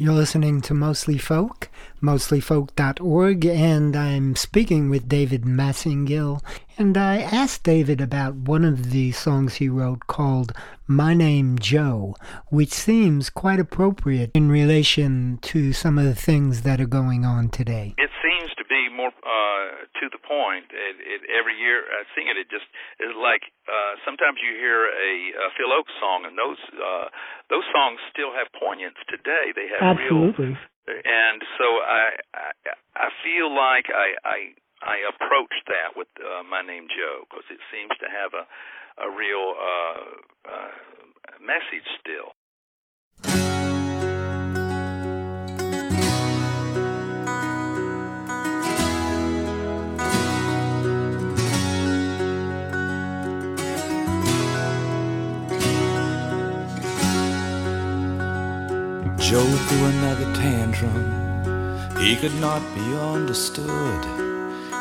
You're listening to Mostly Folk, mostlyfolk.org, and I'm speaking with David Massengill. And I asked David about one of the songs he wrote called My Name Joe, which seems quite appropriate in relation to some of the things that are going on today. It seems to be more uh, to the point. It, it, every year I sing it, it just is like uh, sometimes you hear a, a Phil Ochs song, and those uh, those songs still have poignance today. They have Absolutely. real, and so I I, I feel like I I, I approach that with uh, my name Joe because it seems to have a a real uh, uh, message still. Joe threw another tantrum. He could not be understood.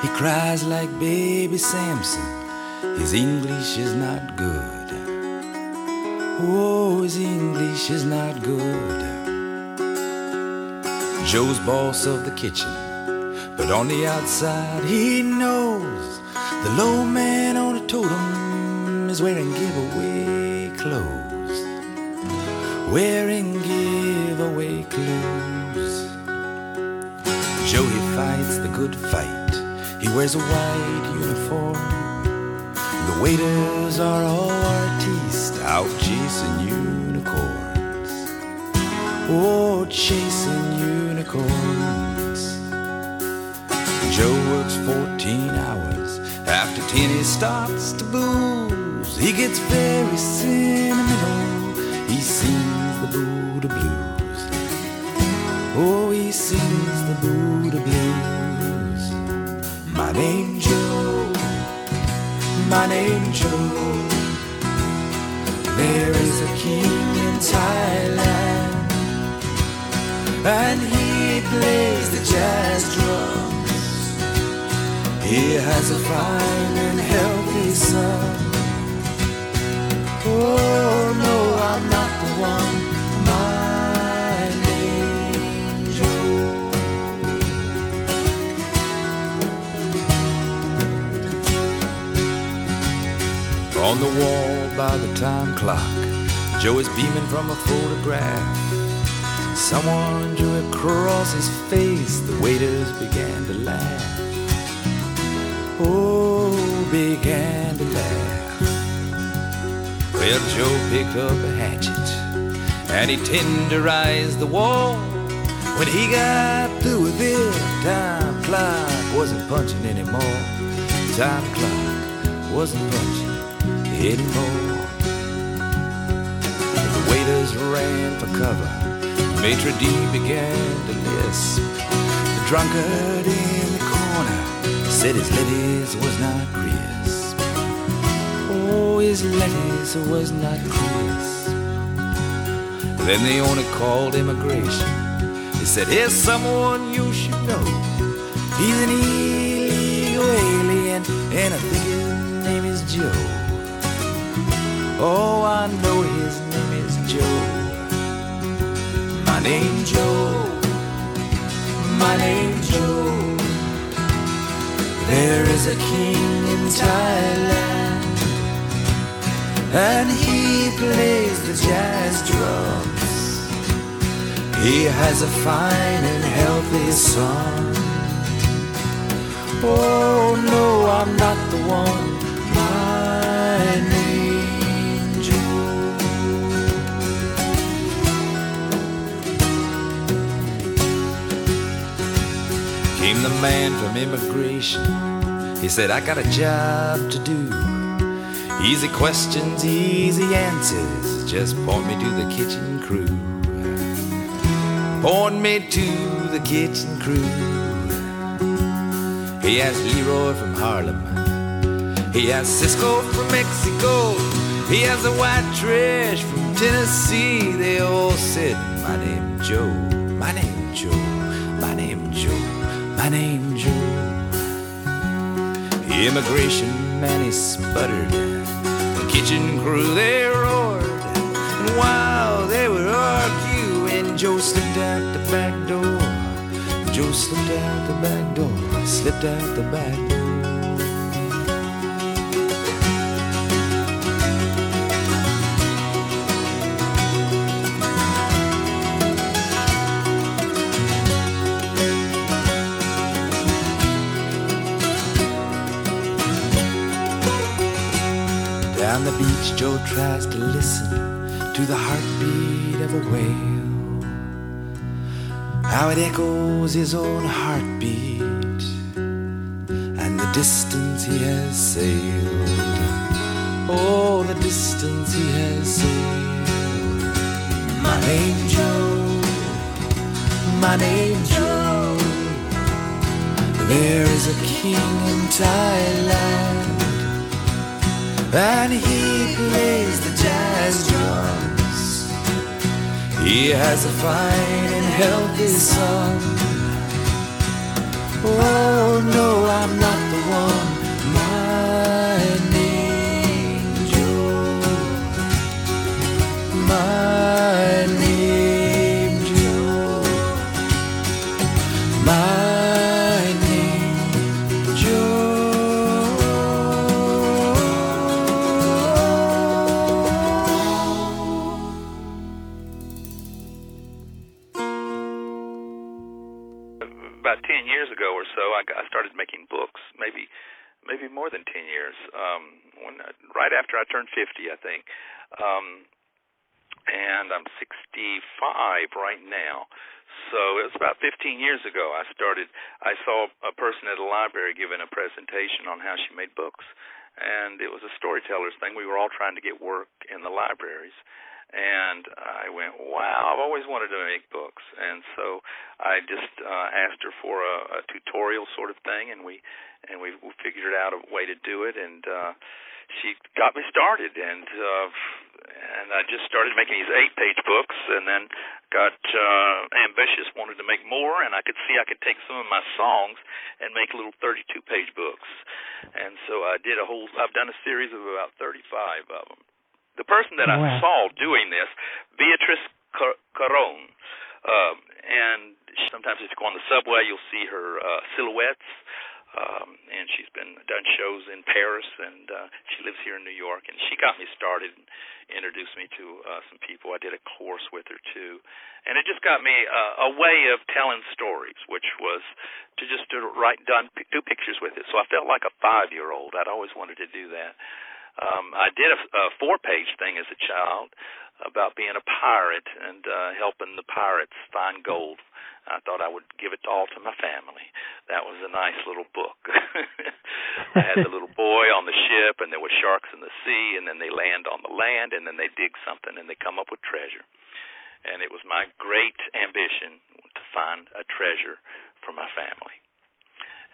He cries like baby Samson. His English is not good. Oh, his English is not good. Joe's boss of the kitchen, but on the outside he knows the low man on the totem is wearing giveaway clothes. Wearing giveaway clothes. Joe, he fights the good fight. He wears a white uniform. The waiters are all artistes. out chasing unicorns. Oh, chasing unicorns. Joe works 14 hours. After 10, he starts to booze. He gets very sentimental. He sings the Buddha blues. Oh, he sings the Buddha blues. My name Joe. My name Joe. There is a king in Thailand, and he plays the jazz drums. He has a fine and healthy son. Oh no, I'm not the one. On the wall by the time clock, Joe is beaming from a photograph. Someone drew across his face, the waiters began to laugh. Oh, began to laugh. Well, Joe picked up a hatchet and he tenderized the wall. When he got through with it, time clock wasn't punching anymore. Time clock wasn't punching anymore. The waiters ran for cover. Maitre d' began to lisp. The drunkard in the corner said his lettuce was not crisp. Oh, his lettuce was not crisp. Then the owner called immigration. He said, Here's someone you should know. He's an illegal alien, and I think his name is Joe. Oh, I know his name is Joe. My name Joe. My name Joe. There is a king in Thailand, and he plays the jazz drums. He has a fine and healthy son. Oh no, I'm not the one. Came the man from immigration. He said, I got a job to do. Easy questions, easy answers. Just point me to the kitchen crew. Point me to the kitchen crew. He has Leroy from Harlem. He has Cisco from Mexico. He has a white trash from Tennessee. They all said, My name Joe, my name Joe, my name Joe, my name Joe. Immigration man he sputtered. The kitchen crew they roared. And while they were arguing, Joe slipped out the back door. Joe slipped out the back door, slipped out the back door. Joe tries to listen to the heartbeat of a whale. How it echoes his own heartbeat and the distance he has sailed. Oh, the distance he has sailed. My name Joe, my name Joe. There is a king in Thailand and he plays the jazz drums. He has a fine and healthy son. Oh no, I'm not maybe more than ten years. Um, when I, right after I turned fifty, I think. Um, and I'm 65 right now. So it was about 15 years ago. I started. I saw a person at a library giving a presentation on how she made books, and it was a storyteller's thing. We were all trying to get work in the libraries, and I went, "Wow! I've always wanted to make books." And so I just uh, asked her for a, a tutorial sort of thing, and we and we, figured out a way to do it, and uh, she got me started, and uh, and I just started making these eight-page books, and then got uh, ambitious, wanted to make more, and I could see I could take some of my songs and make little 32-page books, and so I did a whole. I've done a series of about 35 of them. The person that wow. I saw doing this, Beatrice Coron, um, and sometimes if you go on the subway, you'll see her uh, silhouettes um, and she's been done shows in Paris, and uh, she lives here in New York. And she got me started and introduced me to uh, some people. I did a course with her too, and it just got me uh, a way of telling stories, which was to just to write, done, do pictures with it. So I felt like a five year old. I'd always wanted to do that. Um, I did a, a four page thing as a child about being a pirate and uh, helping the pirates find gold I thought I would give it all to my family. That was a nice little book. I had the little boy on the ship, and there were sharks in the sea, and then they land on the land, and then they dig something, and they come up with treasure. And it was my great ambition to find a treasure for my family.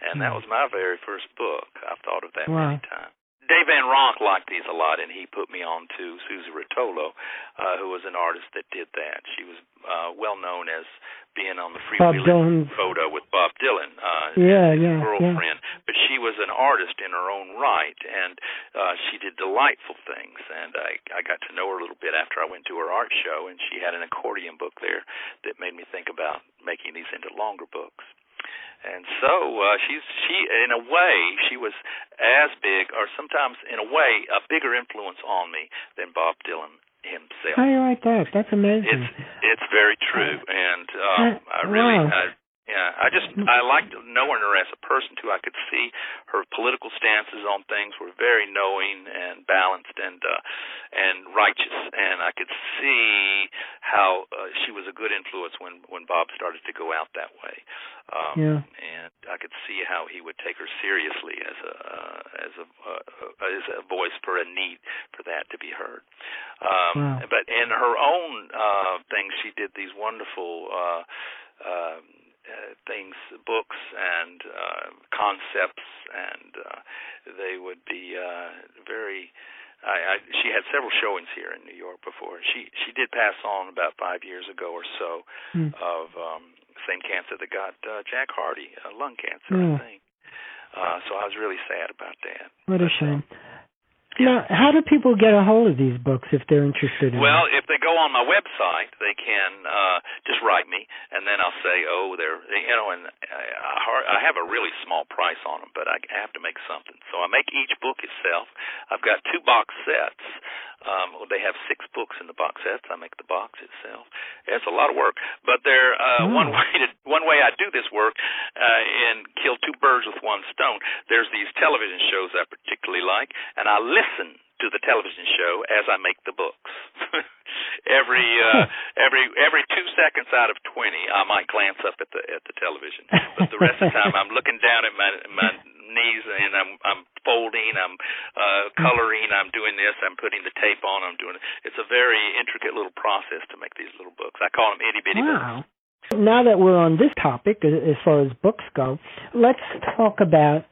And that hmm. was my very first book. I've thought of that wow. many times. Dave Van Ronk liked these a lot, and he put me on to Suze Rotolo, uh, who was an artist that did that. She was uh, well known as being on the freewheeling photo with Bob Dylan, uh, yeah, yeah, girlfriend. Yeah. But she was an artist in her own right, and uh, she did delightful things. And I, I got to know her a little bit after I went to her art show, and she had an accordion book there that made me think about making these into longer books and so uh, she's she in a way she was as big or sometimes in a way a bigger influence on me than Bob Dylan himself. How do you like that? That's amazing. It's it's very true, and um, I really wow. I, yeah, I just I liked knowing her as a person too. I could see her political stances on things were very knowing and balanced and uh, and righteous, and I could see how uh, she was a good influence when when Bob started to go out that way. Um, yeah. And I could see how he would take her seriously as a uh, as a uh, as a voice for a need for that to be heard. Um, wow. But in her own uh, things, she did these wonderful. Uh, um, uh, things, books and uh, concepts, and uh, they would be uh, very. I, I, she had several showings here in New York before. She she did pass on about five years ago or so mm. of um, same cancer that got uh, Jack Hardy, uh, lung cancer, mm. I think. Uh, so I was really sad about that. What a shame. Um, now, how do people get a hold of these books if they're interested in Well, them? if they go on my website, they can uh just write me, and then I'll say, oh, they're you know, and I, I have a really small price on them, but I have to make something. So I make each book itself. I've got two box sets. Um, they have six books in the box sets. I make the box itself. It's a lot of work, but they're uh, oh. one way to one way I do this work uh, and kill two birds with one stone. There's these television shows I particularly like, and I listen listen to the television show as I make the books. every uh, every every two seconds out of twenty, I might glance up at the at the television, but the rest of the time I'm looking down at my my knees and I'm I'm folding, I'm uh, coloring, I'm doing this, I'm putting the tape on, I'm doing. It's a very intricate little process to make these little books. I call them itty bitty wow. books. Now that we're on this topic, as far as books go, let's talk about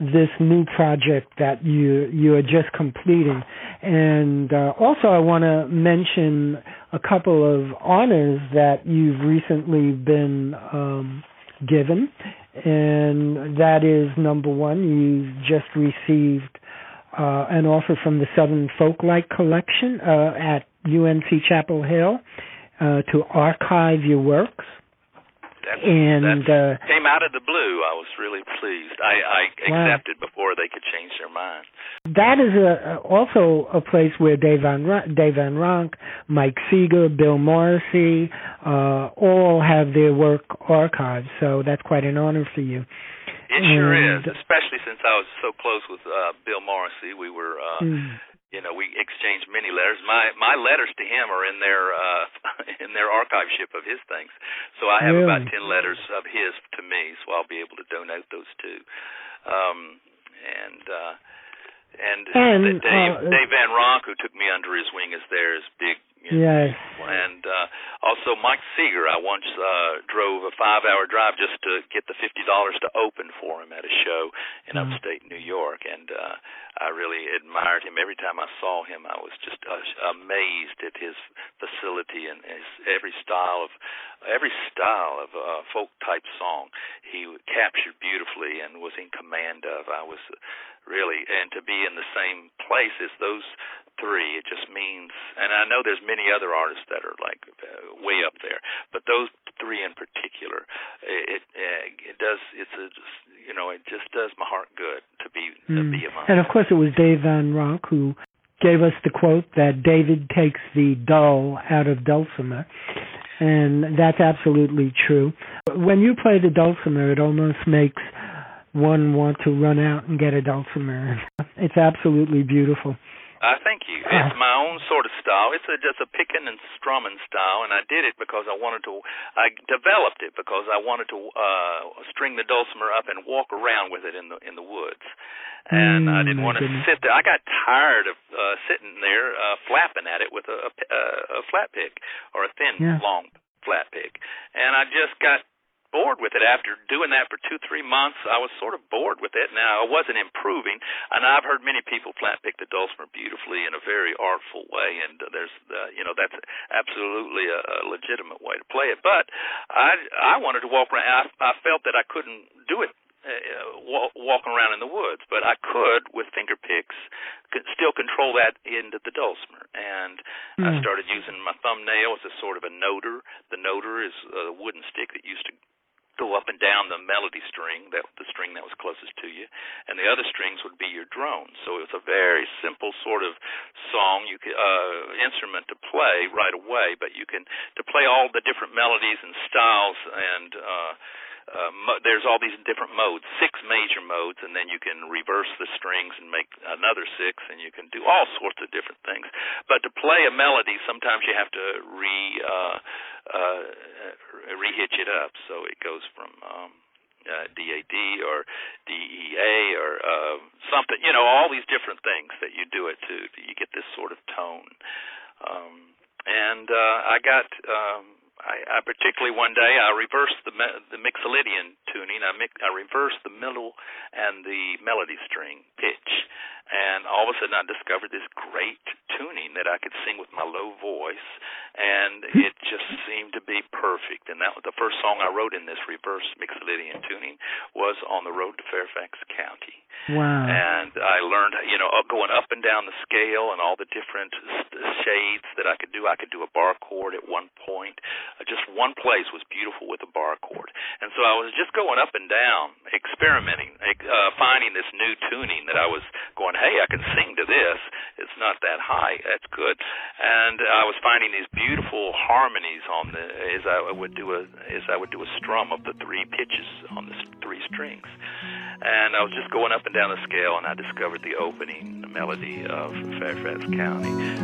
this new project that you you are just completing. And uh, also, I want to mention a couple of honors that you've recently been um, given, and that is number one, you've just received uh, an offer from the Southern Folklife Collection uh, at UNC Chapel Hill uh, to archive your works. And that uh, came out of the blue. I was really pleased. I, I accepted before they could change their mind. That is a, also a place where Dave Van, Dave Van Ronk, Mike Seeger, Bill Morrissey, uh, all have their work archived. So that's quite an honor for you. It sure is, especially since I was so close with uh, Bill Morrissey. We were. Uh, mm you know, we exchanged many letters. My my letters to him are in their uh, in their archiveship of his things. So I have really? about ten letters of his to me. So I'll be able to donate those too. Um, and uh, and, and Dave uh, Dave Van Ronk, who took me under his wing, is there. Is big yes. And uh, also Mike Seeger, I once uh, drove a five-hour drive just to get the fifty dollars to open for him at a show in mm. upstate New York, and uh, I really admired him. Every time I saw him, I was just uh, amazed at his facility and his every style of every style of uh, folk type song he captured beautifully and was in command of. I was really, and to be in the same place as those three, it just means. And I know there's many other artists that are like uh, way up there, but those three in particular, it it, uh, it does. It's a just, you know, it just does my heart good to be mm. to hmm. be among. And of course, it was Dave Van Ronk who gave us the quote that David takes the dull out of dulcimer. And that's absolutely true. When you play the dulcimer, it almost makes one want to run out and get a dulcimer. It's absolutely beautiful. Uh, thank you. It's my own sort of style. It's a, just a picking and strumming style, and I did it because I wanted to. I developed it because I wanted to uh, string the dulcimer up and walk around with it in the in the woods, and mm, I didn't want to sit there. I got tired of uh, sitting there uh, flapping at it with a, a, a flat pick or a thin, yeah. long flat pick, and I just got bored with it after doing that for two three months i was sort of bored with it now i wasn't improving and i've heard many people flat pick the dulcimer beautifully in a very artful way and uh, there's uh, you know that's absolutely a, a legitimate way to play it but i i wanted to walk around i, I felt that i couldn't do it uh, walking around in the woods, but I could with finger picks could still control that into the dulcimer. And mm. I hmm. started using my thumbnail as a sort of a noter. The noter is a wooden stick that used to go up and down the melody string, that the string that was closest to you, and the other strings would be your drone. So it was a very simple sort of song, you could, uh, instrument to play right away, but you can to play all the different melodies and styles and uh, uh, mo- there's all these different modes, six major modes, and then you can reverse the strings and make another six, and you can do all sorts of different things. But to play a melody, sometimes you have to re uh, uh, rehitch it up, so it goes from um, uh, DAD or DEA or uh, something. You know, all these different things that you do it to, you get this sort of tone. Um, and uh, I got. Um, I, I particularly one day I reversed the the Mixolydian tuning. I mix, I reversed the middle and the melody string pitch, and all of a sudden I discovered this great tuning that I could sing with my low voice, and it just seemed to be perfect. And that was the first song I wrote in this reverse Mixolydian tuning was on the road to Fairfax County. Wow! And I learned, you know, going up and down the scale and all the different shades that I could do. I could do a bar chord at one point just one place was beautiful with a bar chord. And so I was just going up and down, experimenting, uh, finding this new tuning that I was going, hey, I can sing to this. It's not that high. That's good. And I was finding these beautiful harmonies on the as I would do a as I would do a strum of the three pitches on the three strings. And I was just going up and down the scale, and I discovered the opening melody of Fairfax County.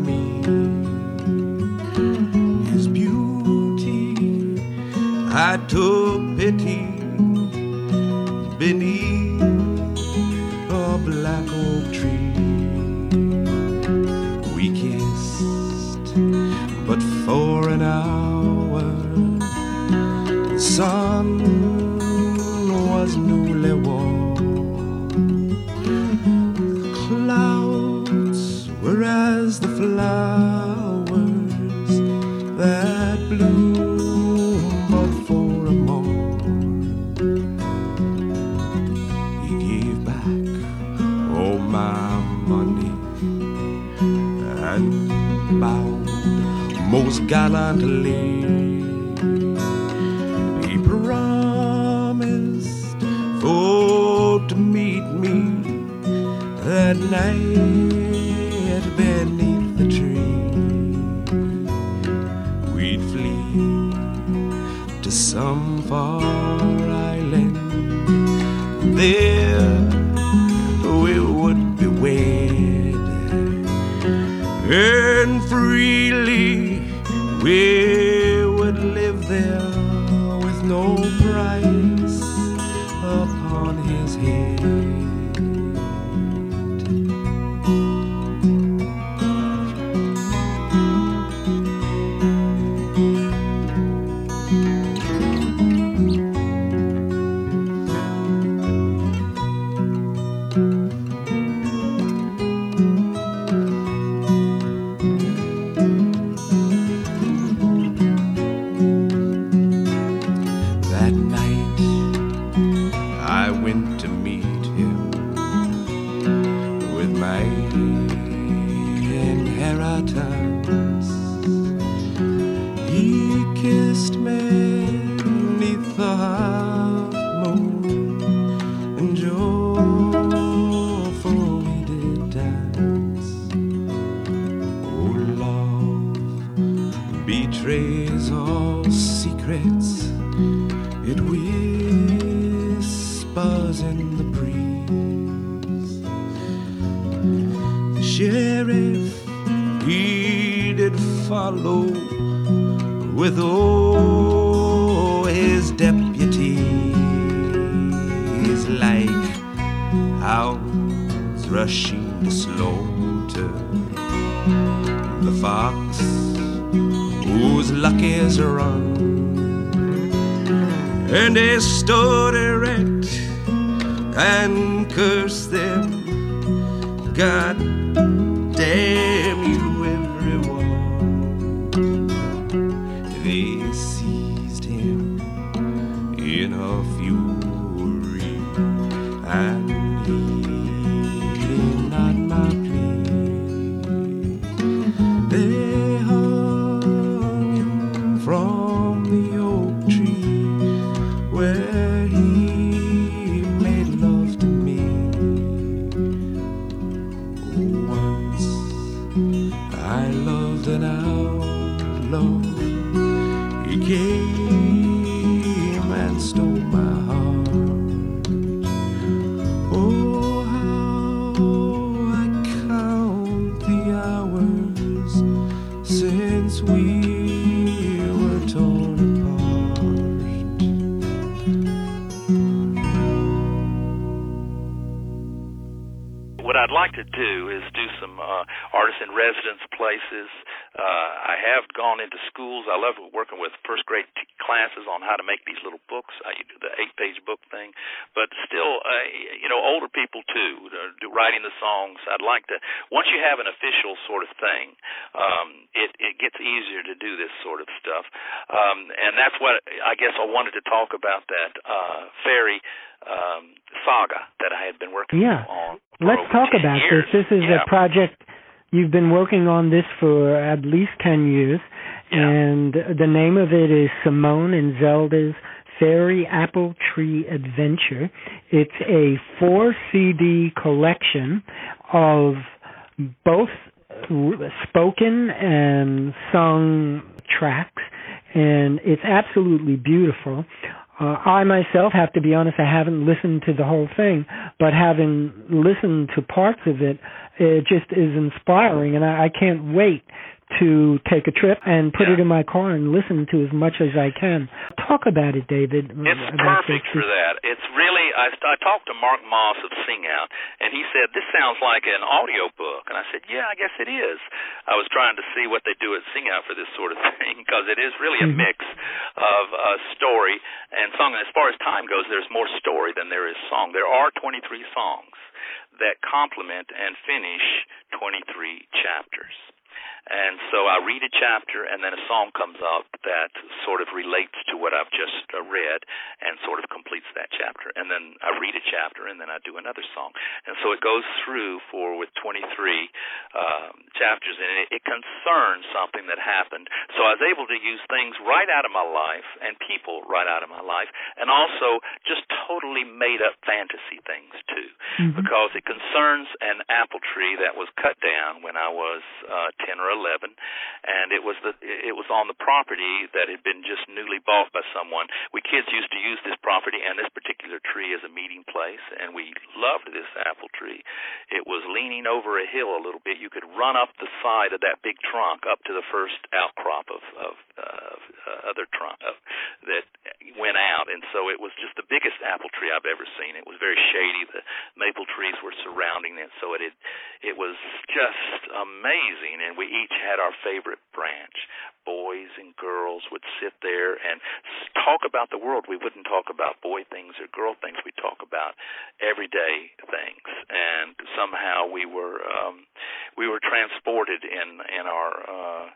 To pity. gallantly. He promised for to meet me that night beneath the tree. We'd flee to some far island. There we would be wed and freely we would live there with no pride. about years. this. This is yeah. a project you've been working on this for at least 10 years, yeah. and the name of it is Simone and Zelda's Fairy Apple Tree Adventure. It's a four CD collection of both spoken and sung tracks, and it's absolutely beautiful. Uh, I myself have to be honest, I haven't listened to the whole thing, but having listened to parts of it, it just is inspiring, and I, I can't wait to take a trip and put yeah. it in my car and listen to as much as I can. Talk about it, David. It's perfect this. for that. It's really I, I talked to Mark Moss of Sing Out, and he said this sounds like an audio book, and I said, yeah, I guess it is. I was trying to see what they do at Sing Out for this sort of thing because it is really a mm-hmm. mix of uh, story and song. And as far as time goes, there's more story than there is song. There are 23 songs that complement and finish 23 chapters. And so I read a chapter, and then a song comes up that sort of relates to what I've just uh, read and sort of completes that chapter. And then I read a chapter, and then I do another song. And so it goes through for with 23 um, chapters, and it, it concerns something that happened. So I was able to use things right out of my life and people right out of my life, and also just totally made up fantasy things too, mm-hmm. because it concerns an apple tree that was cut down when I was uh, 10 or 11, and it was the it was on the property that had been just newly bought by someone. We kids used to use this property and this particular tree as a meeting place, and we loved this apple tree. It was leaning over a hill a little bit. You could run up the side of that big trunk up to the first outcrop of of, uh, of other trunk uh, that went out, and so it was just the biggest apple tree I've ever seen. It was very shady. The maple trees were surrounding it, so it had, it was just amazing. And we each had our favorite branch. Boys and girls would sit there and talk about the world. We wouldn't talk about boy things or girl things. We'd talk about everyday things, and somehow we were um, we were transported in in our. Uh,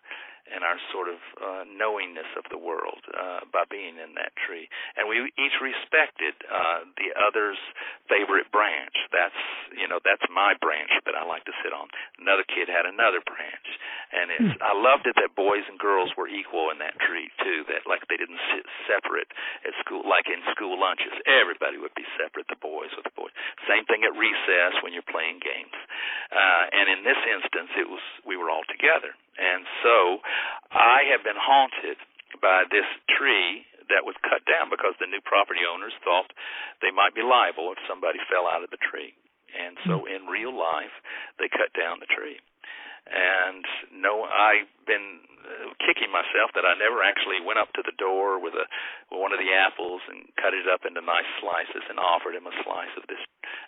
and our sort of uh, knowingness of the world uh, by being in that tree. And we each respected uh, the other's favorite branch. That's you know that's my branch that I like to sit on. Another kid had another branch, and it's hmm. I loved it that boys and girls were equal in that tree too. That like they didn't sit separate at school, like in school lunches. Everybody would be separate. The boys with the boys. Same thing at recess when you're playing games. Uh, and in this instance, it was we were all together and so I have been haunted by this tree that was cut down because the new property owners thought they might be liable if somebody fell out of the tree. And so hmm. in real life, they cut down the tree. And no, I've been uh, kicking myself that I never actually went up to the door with a with one of the apples and cut it up into nice slices and offered him a slice of this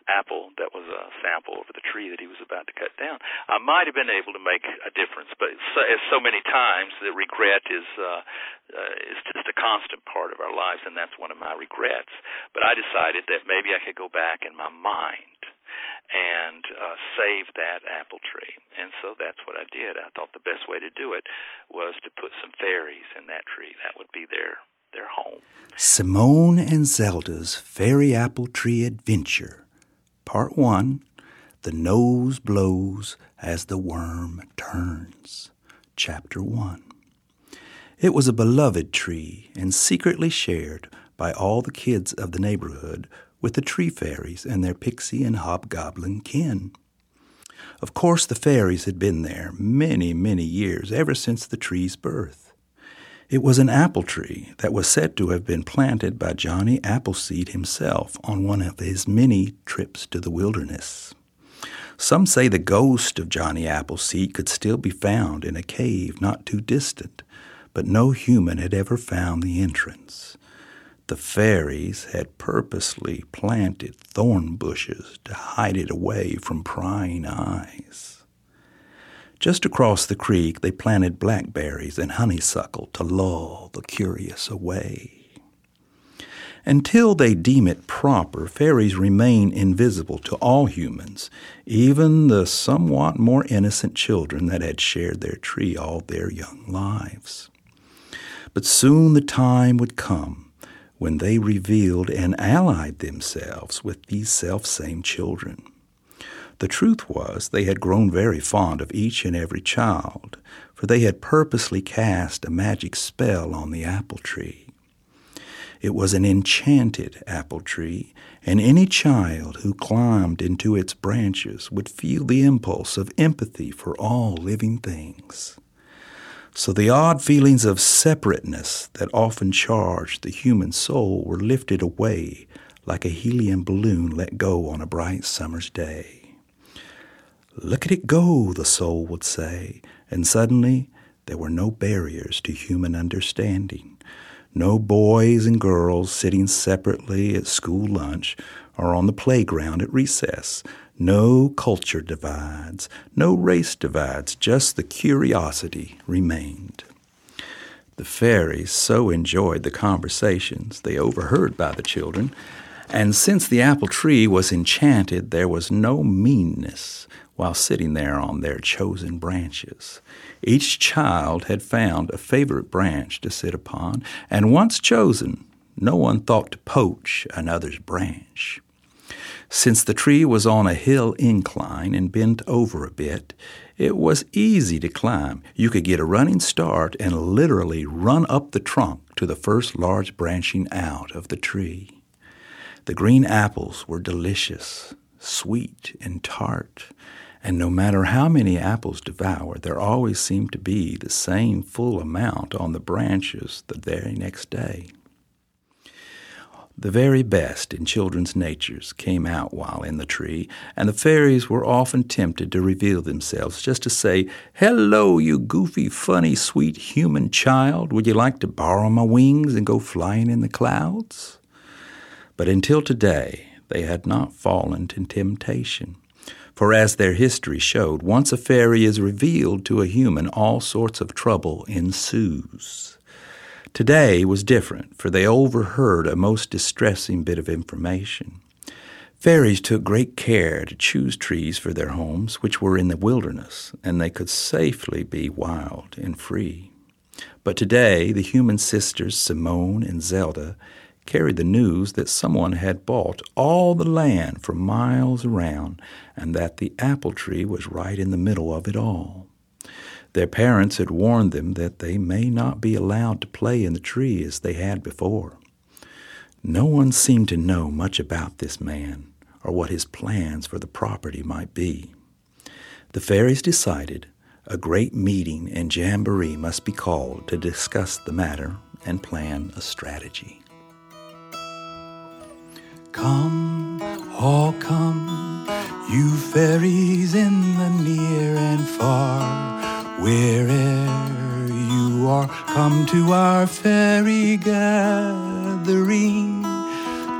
apple that was a sample of the tree that he was about to cut down. I might have been able to make a difference, but so, as so many times, the regret is uh, uh, is just a constant part of our lives, and that's one of my regrets. But I decided that maybe I could go back in my mind and uh, save that apple tree. And so that's what I did. I thought the best way to do it was to put some fairies in that tree. That would be their their home. Simone and Zelda's Fairy Apple Tree Adventure Part 1 The Nose Blows as the Worm Turns. Chapter 1 It was a beloved tree and secretly shared by all the kids of the neighborhood with the tree fairies and their pixie and hobgoblin kin. Of course, the fairies had been there many, many years, ever since the tree's birth. It was an apple tree that was said to have been planted by Johnny Appleseed himself on one of his many trips to the wilderness. Some say the ghost of Johnny Appleseed could still be found in a cave not too distant, but no human had ever found the entrance. The fairies had purposely planted thorn bushes to hide it away from prying eyes. Just across the creek, they planted blackberries and honeysuckle to lull the curious away. Until they deem it proper, fairies remain invisible to all humans, even the somewhat more innocent children that had shared their tree all their young lives. But soon the time would come when they revealed and allied themselves with these self-same children. The truth was, they had grown very fond of each and every child, for they had purposely cast a magic spell on the apple tree. It was an enchanted apple tree, and any child who climbed into its branches would feel the impulse of empathy for all living things. So the odd feelings of separateness that often charged the human soul were lifted away like a helium balloon let go on a bright summer's day. Look at it go, the soul would say, and suddenly there were no barriers to human understanding. No boys and girls sitting separately at school lunch or on the playground at recess. No culture divides, no race divides, just the curiosity remained. The fairies so enjoyed the conversations they overheard by the children, and since the apple tree was enchanted, there was no meanness while sitting there on their chosen branches. Each child had found a favorite branch to sit upon, and once chosen, no one thought to poach another's branch. Since the tree was on a hill incline and bent over a bit, it was easy to climb. You could get a running start and literally run up the trunk to the first large branching out of the tree. The green apples were delicious, sweet, and tart, and no matter how many apples devoured, there always seemed to be the same full amount on the branches the very next day. The very best in children's natures came out while in the tree, and the fairies were often tempted to reveal themselves just to say, Hello, you goofy, funny, sweet human child. Would you like to borrow my wings and go flying in the clouds? But until today, they had not fallen to temptation. For as their history showed, once a fairy is revealed to a human, all sorts of trouble ensues. Today was different, for they overheard a most distressing bit of information. Fairies took great care to choose trees for their homes, which were in the wilderness, and they could safely be wild and free. But today, the human sisters Simone and Zelda carried the news that someone had bought all the land for miles around, and that the apple tree was right in the middle of it all. Their parents had warned them that they may not be allowed to play in the tree as they had before. No one seemed to know much about this man or what his plans for the property might be. The fairies decided a great meeting and jamboree must be called to discuss the matter and plan a strategy. Come, all come, you fairies in the near and far Where'er you are, come to our fairy gathering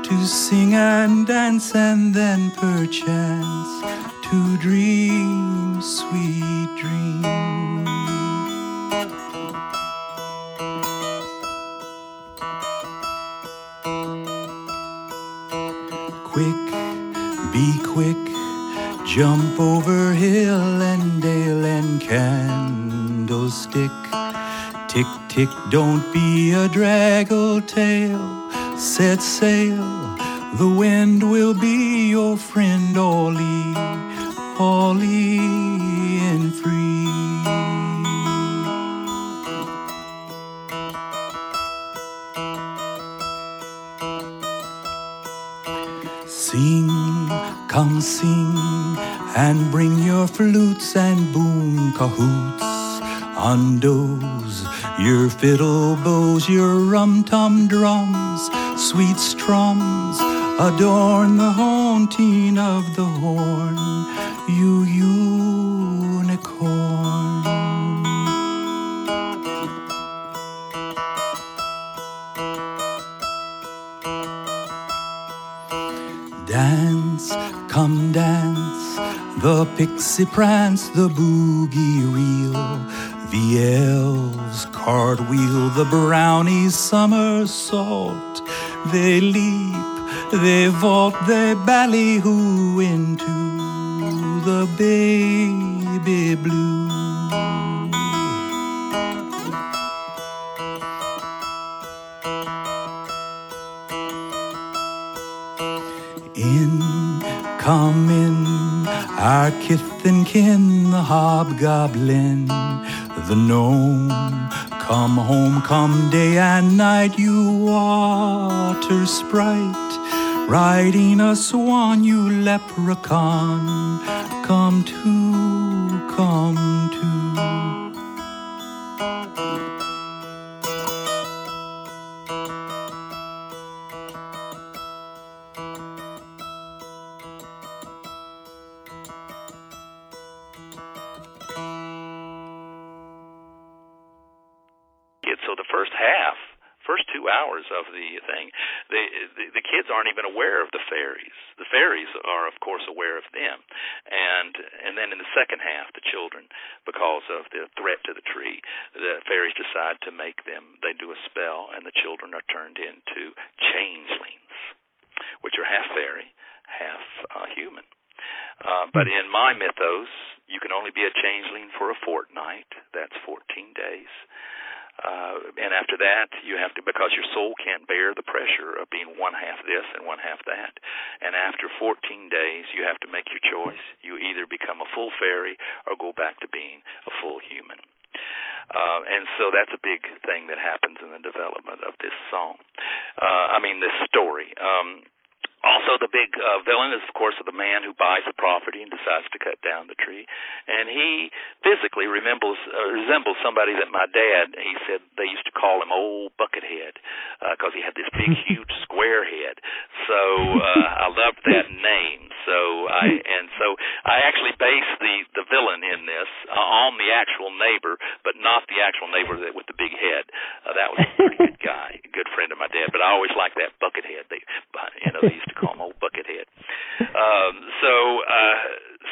to sing and dance and then perchance to dream sweet dreams. Quick, be quick Jump over hill and dale and candlestick. Tick, tick, don't be a draggle tail. Set sail, the wind will be your friend, Ollie, Ollie and free. Sing, come sing and bring your flutes and boom cahoots, undos, your fiddle bows, your rum tum drums, sweet strums, adorn the haunting of the horn, you unicorn. Dance, come dance the pixie prance, the boogie reel, the elves cartwheel, the brownies somersault. They leap, they vault, they ballyhoo into the baby blue. In, come in our kith and kin, the hobgoblin, the gnome. Come home, come day and night, you water sprite. Riding a swan, you leprechaun. Come to, hours of the thing, the, the the kids aren't even aware of the fairies. The fairies are, of course, aware of them, and and then in the second half, the children, because of the threat to the tree, the fairies decide to make them. They do a spell, and the children are turned into changelings, which are half fairy, half uh, human. Uh, but in my mythos, you can only be a changeling for a fortnight. That's 14 days. Uh, and after that, you have to, because your soul can't bear the pressure of being one half this and one half that. And after 14 days, you have to make your choice. You either become a full fairy or go back to being a full human. Uh, and so that's a big thing that happens in the development of this song. Uh, I mean, this story. Um, also, the big uh, villain is, of course, the man who buys the property and decides to cut down the tree. And he physically resembles uh, resembles somebody that my dad. He said they used to call him Old Buckethead because uh, he had this big, huge square head. So uh, I loved that name. So I and so I actually based the the villain in this uh, on the actual neighbor, but not the actual neighbor that with the big head. Uh, that was a pretty good guy, a good friend of my dad. But I always liked that Buckethead. They, you know, these to call him old buckethead. Um, so, uh,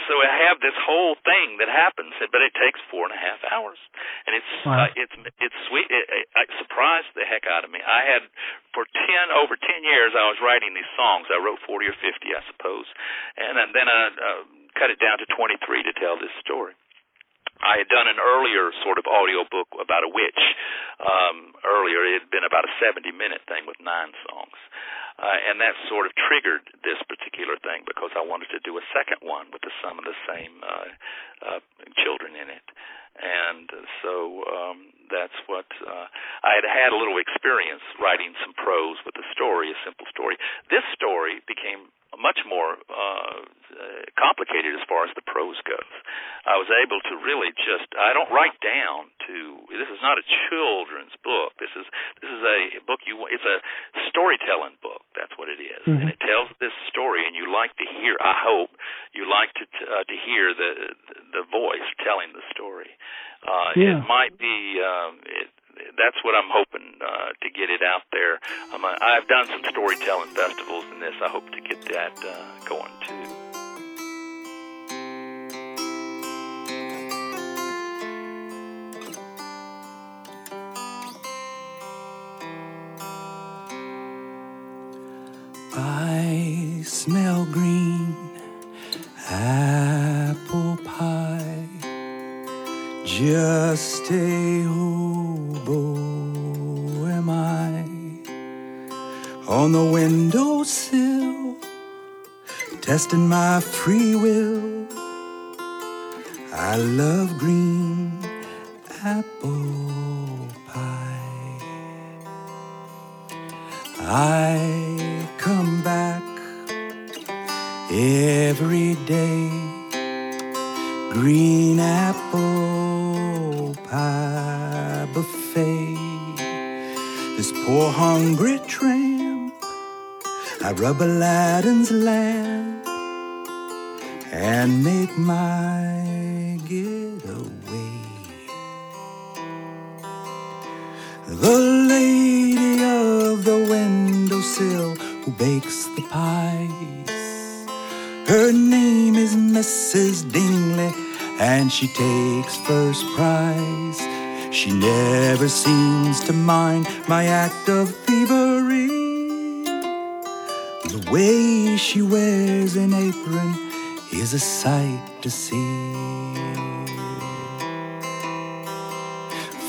so I have this whole thing that happens, but it takes four and a half hours, and it's wow. uh, it's it's sweet. It, it, it surprised the heck out of me. I had for ten over ten years I was writing these songs. I wrote forty or fifty, I suppose, and then I uh, cut it down to twenty three to tell this story. I had done an earlier sort of audio book about a witch. Um, earlier, it had been about a 70 minute thing with nine songs. Uh, and that sort of triggered this particular thing because I wanted to do a second one with the, some of the same uh, uh, children in it. And so um, that's what uh, I had had a little experience writing some prose with a story, a simple story. This story became much more uh, complicated as far as the prose goes. I was able to really just I don't write down to this is not a children's book. This is this is a book you it's a storytelling book. That's what it is. Mm-hmm. And it tells this story and you like to hear I hope you like to uh, to hear the the voice telling the story. Uh yeah. it might be um it that's what I'm hoping uh, to get it out there. Um, I've done some storytelling festivals in this. I hope to get that uh, going too. I smell green apple pie. Just a hobo on the windowsill, testing my free will. I love green apple pie. I come back every day. Green apple pie buffet. This poor hungry tramp, I rub Aladdin's lamp and make my getaway. The lady of the windowsill who bakes the pies. Her name is Mrs. Dingley, and she takes first prize. She never seems to mind my act of thievery. The way she wears an apron is a sight to see.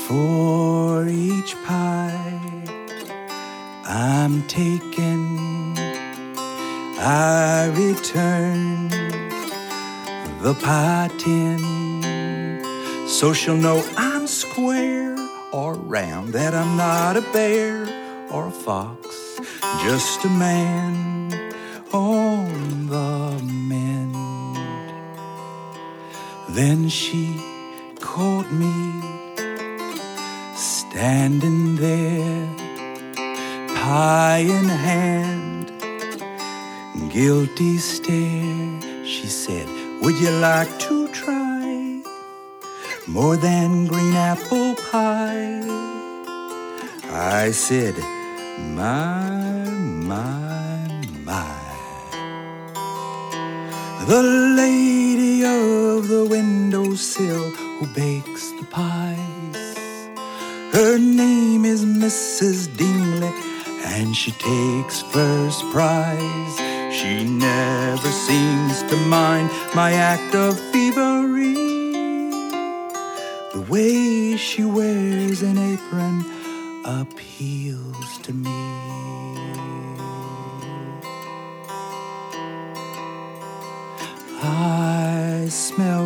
For each pie I'm taking, I return the pie tin. So she'll know I'm square or round, that I'm not a bear or a fox, just a man the mend. Then she caught me standing there, pie in hand, guilty stare. She said, Would you like to try more than green apple pie? I said, My, my. The lady of the windowsill who bakes the pies. Her name is Mrs. Dingley, and she takes first prize. She never seems to mind my act of thievery. The way she wears an apron appeals to me.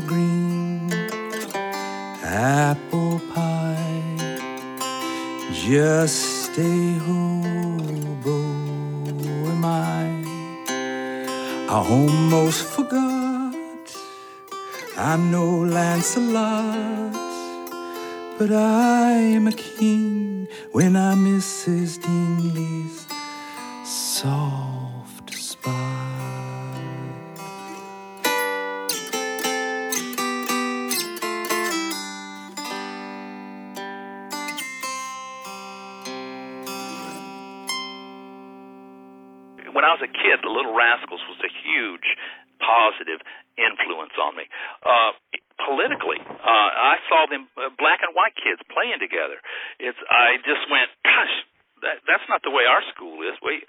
Green apple pie, just a hobo am I. I almost forgot I'm no Lancelot, but I'm a king when I'm Mrs. Dingley's soft a kid, the Little Rascals was a huge positive influence on me. Uh, politically, uh, I saw them uh, black and white kids playing together. It's I just went, gosh, that that's not the way our school is. We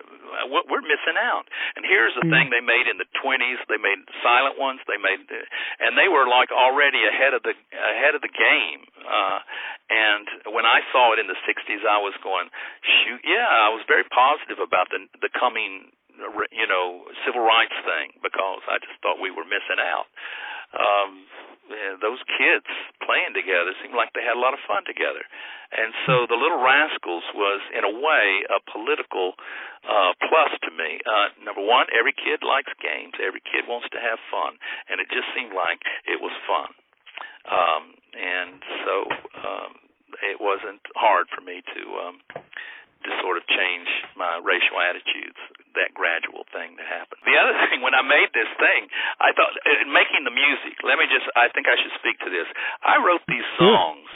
we're missing out. And here's the thing: they made in the 20s, they made silent ones, they made, and they were like already ahead of the ahead of the game. Uh, and when I saw it in the 60s, I was going, shoot, yeah, I was very positive about the the coming, you know, civil rights thing because I just thought we were missing out. Um, yeah, those kids playing together seemed like they had a lot of fun together. And so the Little Rascals was, in a way, a political uh, plus to me. Uh, number one, every kid likes games. Every kid wants to have fun, and it just seemed like it was fun. Um, and so um, it wasn't hard for me to um, to sort of change my racial attitudes. That gradual thing that happened. The other thing, when I made this thing, I thought in making the music. Let me just. I think I should speak to this. I wrote these songs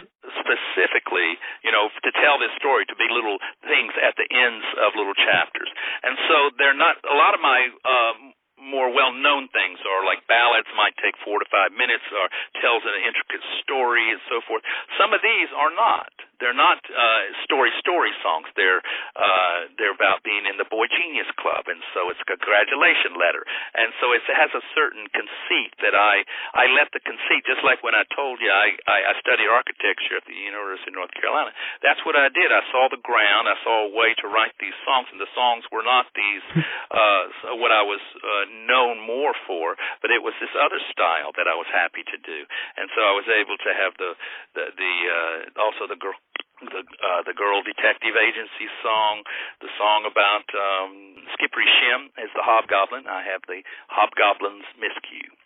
specifically, you know, to tell this story, to be little things at the ends of little chapters. And so they're not a lot of my um more well-known things are like ballads might take four to five minutes or tells an intricate story and so forth. Some of these are not. They're not uh, story story songs. They're uh, they're about being in the Boy Genius Club, and so it's a congratulation letter. And so it has a certain conceit that I I let the conceit just like when I told you I I, I studied architecture at the University of North Carolina. That's what I did. I saw the ground. I saw a way to write these songs, and the songs were not these uh, what I was uh, known more for, but it was this other style that I was happy to do. And so I was able to have the the, the uh, also the girl the uh, the girl detective agency song, the song about um, Skippery Shim as the hobgoblin. I have the hobgoblin's miscue.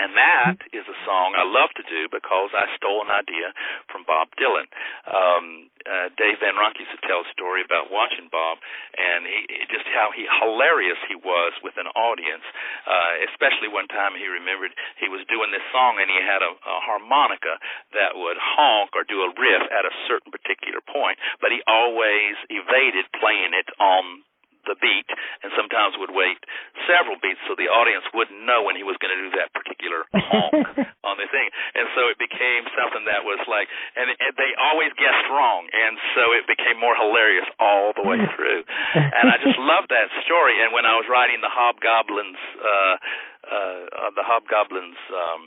And that is a song I love to do because I stole an idea from Bob Dylan. Um, uh, Dave Van to tell a story about watching Bob and he, just how he hilarious he was with an audience. Uh, especially one time he remembered he was doing this song and he had a, a harmonica that would honk or do a riff at a certain particular point, but he always evaded playing it on the beat and sometimes would wait several beats so the audience wouldn't know when he was going to do that particular honk on the thing. And so it became something that was like, and, and they always guessed wrong. And so it became more hilarious all the way through. And I just loved that story. And when I was writing the Hobgoblins, uh, uh, uh the Hobgoblins, um,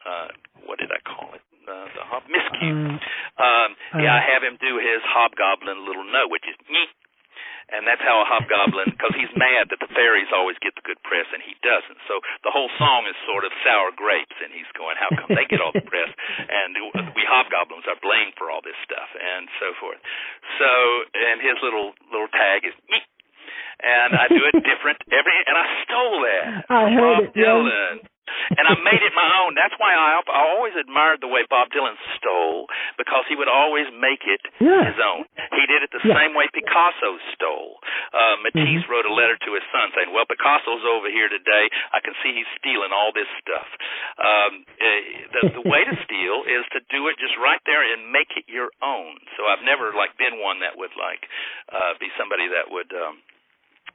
uh, what did I call it? Uh, the hob miscue. Um, yeah, I have him do his hobgoblin little note, which is and that's how a hobgoblin because he's mad that the fairies always get the good press and he doesn't. So the whole song is sort of sour grapes and he's going how come they get all the press? And we hobgoblins are blamed for all this stuff and so forth. So and his little little tag is me and I do it different every and I stole that. I heard Bob it, Dylan. yeah and I made it my own. That's why I, I always admired the way Bob Dylan stole because he would always make it yeah. his own. He did it the yeah. same way Picasso stole. uh, Matisse mm-hmm. wrote a letter to his son saying, "Well, Picasso's over here today. I can see he's stealing all this stuff." Um, uh, the, the way to steal is to do it just right there and make it your own. So I've never like been one that would like uh, be somebody that would. Um,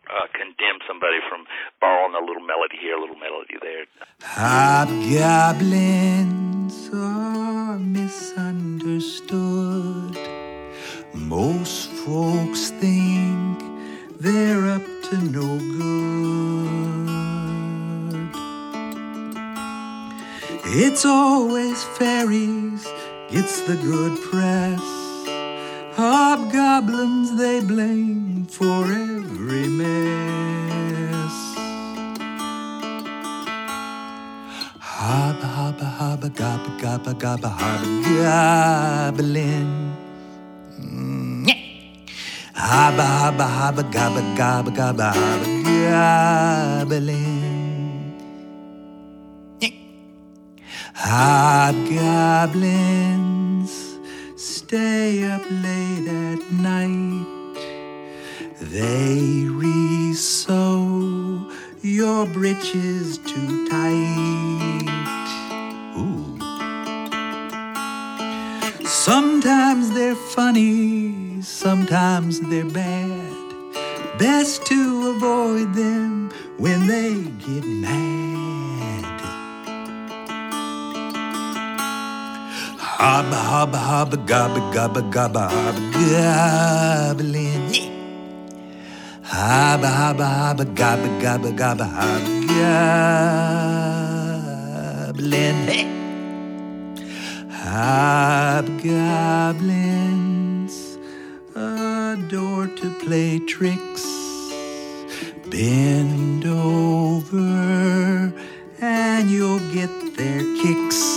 uh, condemn somebody from borrowing a little melody here, a little melody there. Hobgoblins are misunderstood. Most folks think they're up to no good. It's always fairies gets the good press. Hobgoblins they blame for every mess. Hobba, hobba, hobba, gobba, gobba, gobba, hobgoblin. Mm, Hobba, hobba, hobba, gobba, gobba, gobba, hobgoblin. Stay up late at night. They re-sew your breeches too tight. Ooh. Sometimes they're funny, sometimes they're bad. Best to avoid them when they get mad. Hobba, hobba, hobba, gobba, gobba, gobba, hobba, goblin. Hobba, hobba, hobba, gobba, gobba, gobba, hobba, goblin. Hobgoblins adore to play tricks. Bend over and you'll get their kicks.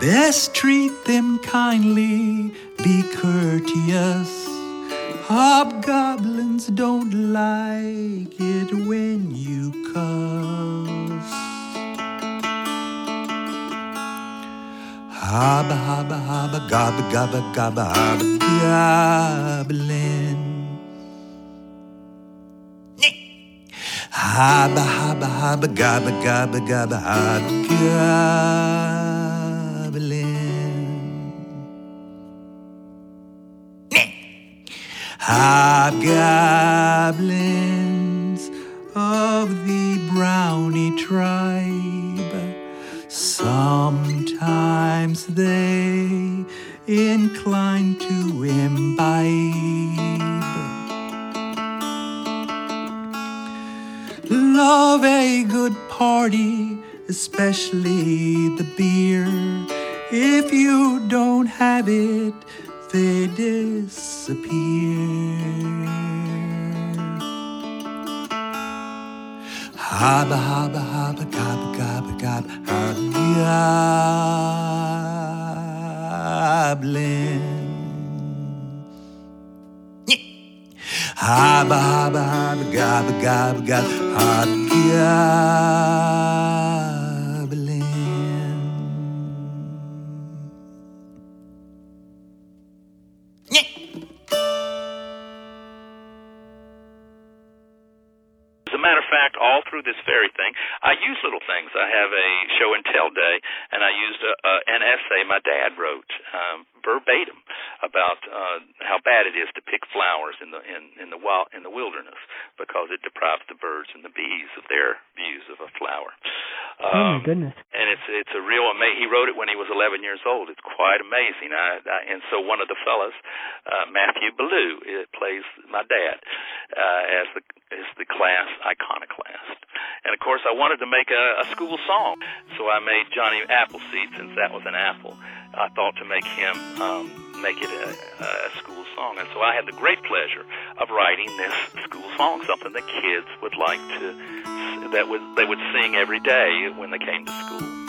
Best treat them kindly, be courteous. Hobgoblins don't like it when you cuss. Hobba, hobba, hobba, gobba, gobba, gobba, hobba, goblin. Hobba, hobba, hobba, gobba, gobba, gobba, hobgoblin. Hobgoblins of the brownie tribe. Sometimes they incline to imbibe. Love a good party, especially the beer. If you don't have it, they disappear. Hobba, hobba, hobba, gobba, gobba, gobba, hobgoblin. Yeah. Hobba, hobba, hobba, gobba, gobba, gobba, fact, all through this fairy thing, I use little things. I have a show and tell day, and I used a, a, an essay my dad wrote um, verbatim about uh, how bad it is to pick flowers in the in in the wild in the wilderness because it deprives the birds and the bees of their views of a flower. Oh my Um, goodness. and it's it's a real ama- he wrote it when he was 11 years old. It's quite amazing. I, I and so one of the fellas uh Matthew Ballou it plays my dad uh as the as the class iconoclast. And of course I wanted to make a, a school song so I made Johnny Appleseed since that was an apple. I thought to make him um make it a, a school song and so I had the great pleasure of writing this school song something that kids would like to that would they would sing every day when they came to school.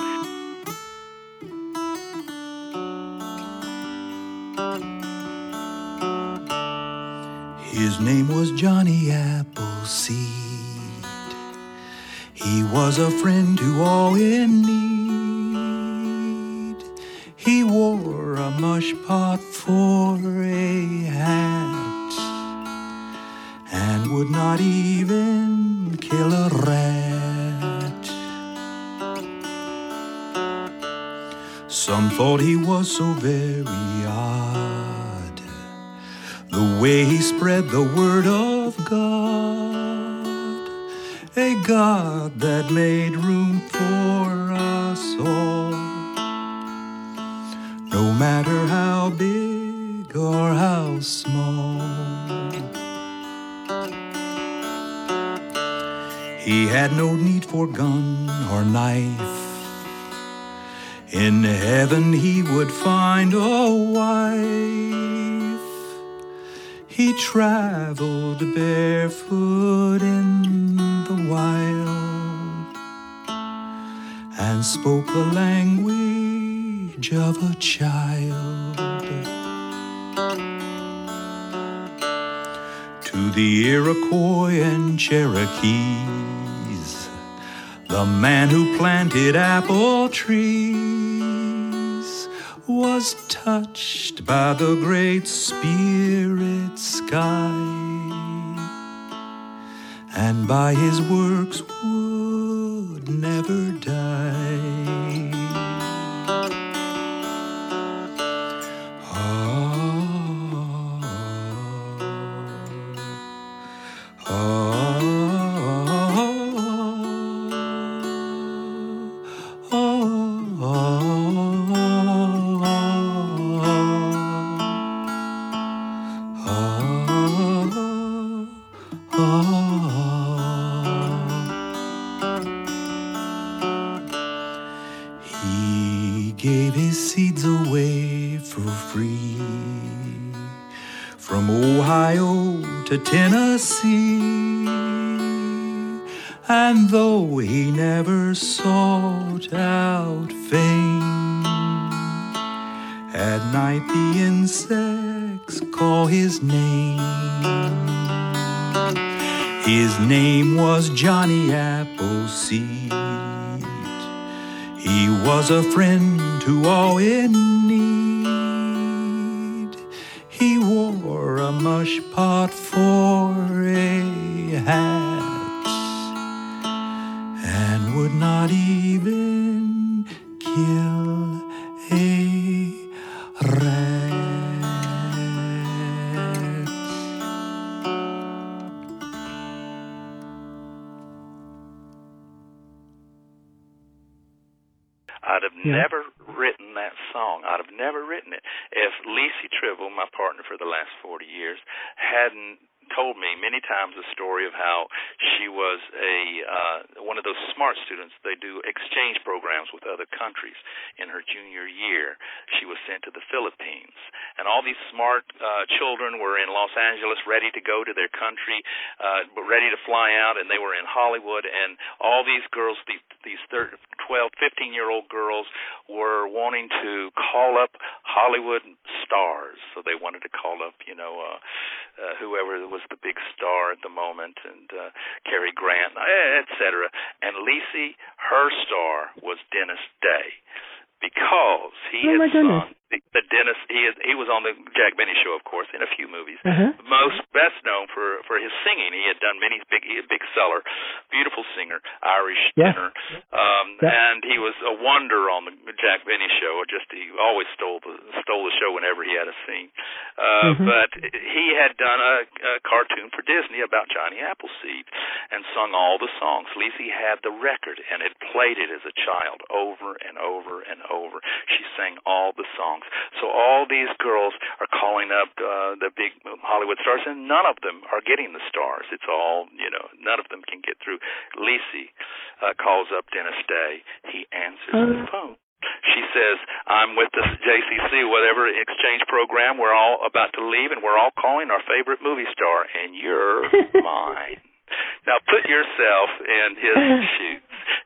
His name was Johnny Appleseed. He was a friend to all in need. He wore a mush pot for a hat and would not even kill a rat. Some thought he was so very odd, the way he spread the word of God, a God that made room for us all. Matter how big or how small. He had no need for gun or knife. In heaven he would find a wife. He traveled barefoot in the wild and spoke the language of a child. To the Iroquois and Cherokees, the man who planted apple trees was touched by the great spirit sky, and by his works would never die. Song. I'd have never written it if Lacey Tribble, my partner for the last 40 years, hadn't told me many times the story of how she was a uh, one of those smart students. They do exchange programs with other countries. In her junior year, she was sent to the Philippines, and all these smart uh, children were in Los Angeles, ready to go to their country, uh, ready to fly out, and they were in Hollywood, and all these girls, these these 13, 12, 15 year old girls, were wanting to call up Hollywood stars. So they wanted to call up, you know, uh, uh, whoever was the big star at the moment, and uh, Cary Grant, et cetera. And Lacey, her star was Dennis Day because he Oh, had sung the, the Dennis. He is, he was on the Jack Benny show, of course, in a few movies. Uh-huh. Most best known for for his singing. He had done many big he, a big seller, beautiful singer, Irish Yeah. tenor, um, Yeah. and he was a wonder on the Jack Benny show. Just he always stole the stole the show whenever he had a scene. Uh, Mhm. But he had done a, a cartoon for Disney about Johnny Appleseed and sung all the songs. Lacey had the record and had played it as a child over and over and over. She sang all the songs. So all these girls are calling up uh, the big Hollywood stars, and none of them are getting the stars. It's all you know. None of them can get through. Lacey uh, calls up Dennis Day. He answers the Uh. phone. She says, "I'm with the JCC, whatever exchange program. We're all about to leave, and we're all calling our favorite movie star, and you're mine." Now put yourself in his shoes.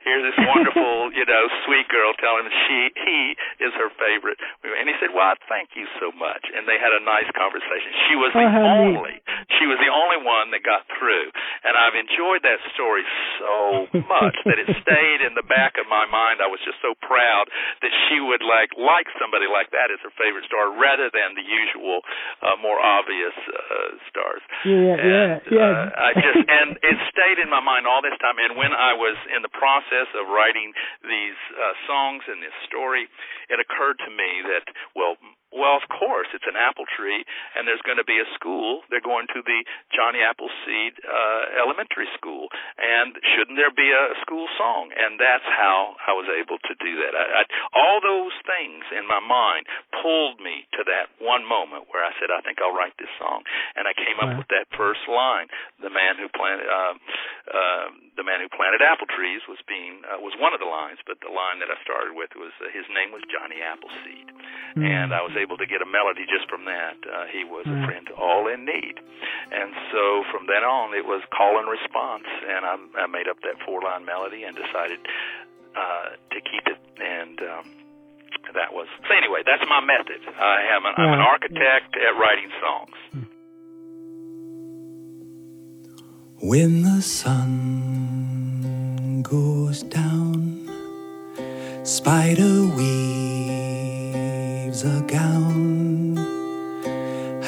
Here's this wonderful, you know, sweet girl telling him she he is her favorite, and he said, "Well, thank you so much." And they had a nice conversation. She was the neat. only she was the only one that got through, and I've enjoyed that story so much that it stayed in the back of my mind. I was just so proud that she would like like somebody like that as her favorite star rather than the usual uh, more obvious uh, stars. Yeah, and, yeah, yeah. Uh, I just and it stayed in my mind all this time. And when I was in the process of writing these uh, songs and this story, it occurred to me that well well, of course, it's an apple tree, and there's going to be a school. They're going to the Johnny Appleseed uh, Elementary School, and shouldn't there be a school song? And that's how I was able to do that. I, I, all those things in my mind pulled me to that one moment where I said, "I think I'll write this song," and I came up with that first line. The man who planted, uh, uh, the man who planted apple trees was being uh, was one of the lines, but the line that I started with was uh, his name was Johnny Appleseed, mm. and I was able able to get a melody just from that. Uh, he was a friend to all in need, and so from then on it was call and response, and I, I made up that four line melody and decided uh, to keep it and. Um, that was so. Anyway, that's my method. I am an, I'm an architect at writing songs. When the sun goes down, spider weaves a gown,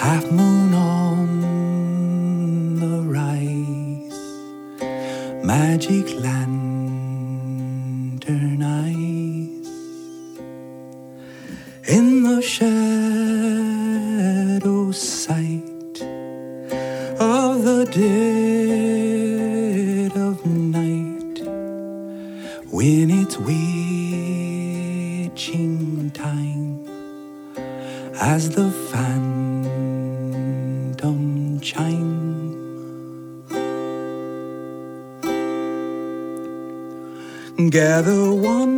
half moon on the rise, magic lantern eyes. In the shadow sight of the dead of night. When it's witching time as the phantom Gather one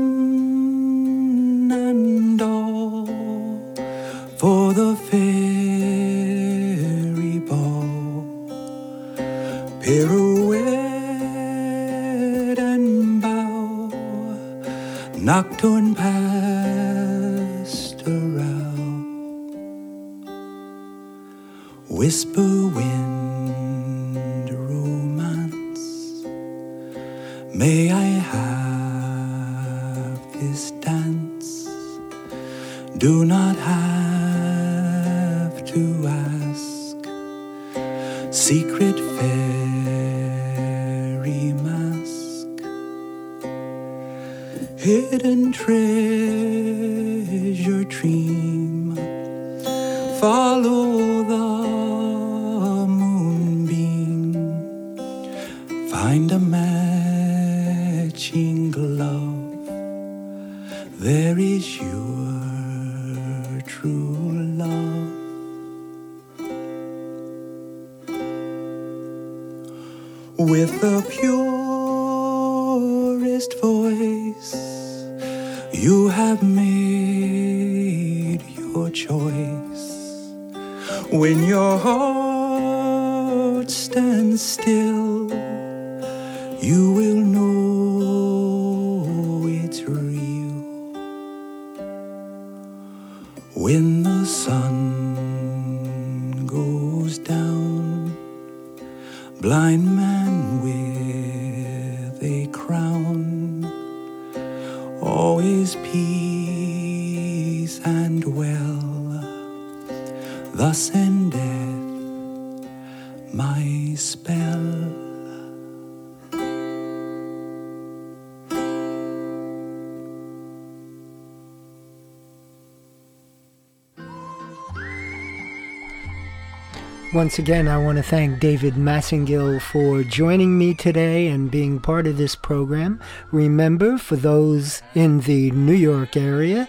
Once again, I want to thank David Massengill for joining me today and being part of this program. Remember, for those in the New York area,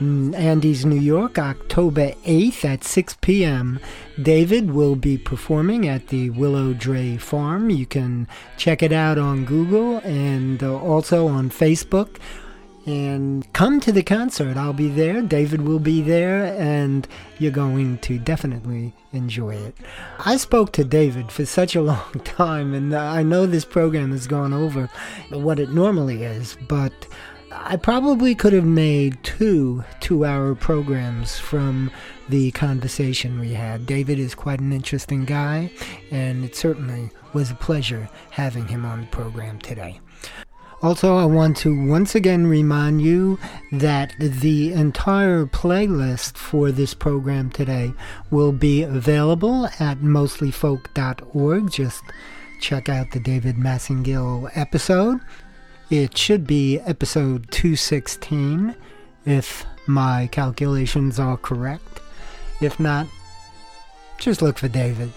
Andes New York, October 8th at 6 p.m. David will be performing at the Willow Dray Farm. You can check it out on Google and uh, also on Facebook and come to the concert. I'll be there. David will be there, and you're going to definitely enjoy it. I spoke to David for such a long time, and I know this program has gone over what it normally is, but I probably could have made two two hour programs from the conversation we had. David is quite an interesting guy, and it certainly was a pleasure having him on the program today. Also, I want to once again remind you that the entire playlist for this program today will be available at mostlyfolk.org. Just check out the David Massengill episode. It should be episode 216 if my calculations are correct. If not, just look for David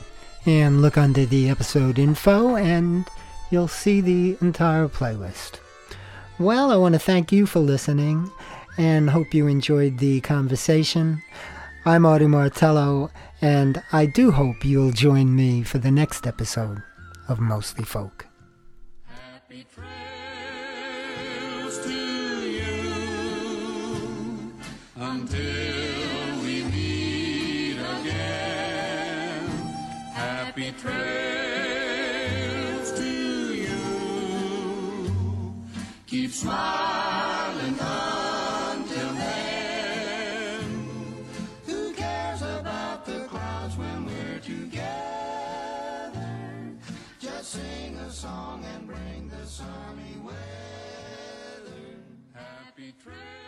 and look under the episode info and you'll see the entire playlist. Well, I want to thank you for listening and hope you enjoyed the conversation. I'm Artie Martello, and I do hope you'll join me for the next episode of Mostly Folk. Happy until we meet again. Happy trails Keep smiling until then. Who cares about the clouds when we're together? Just sing a song and bring the sunny weather. Happy trails.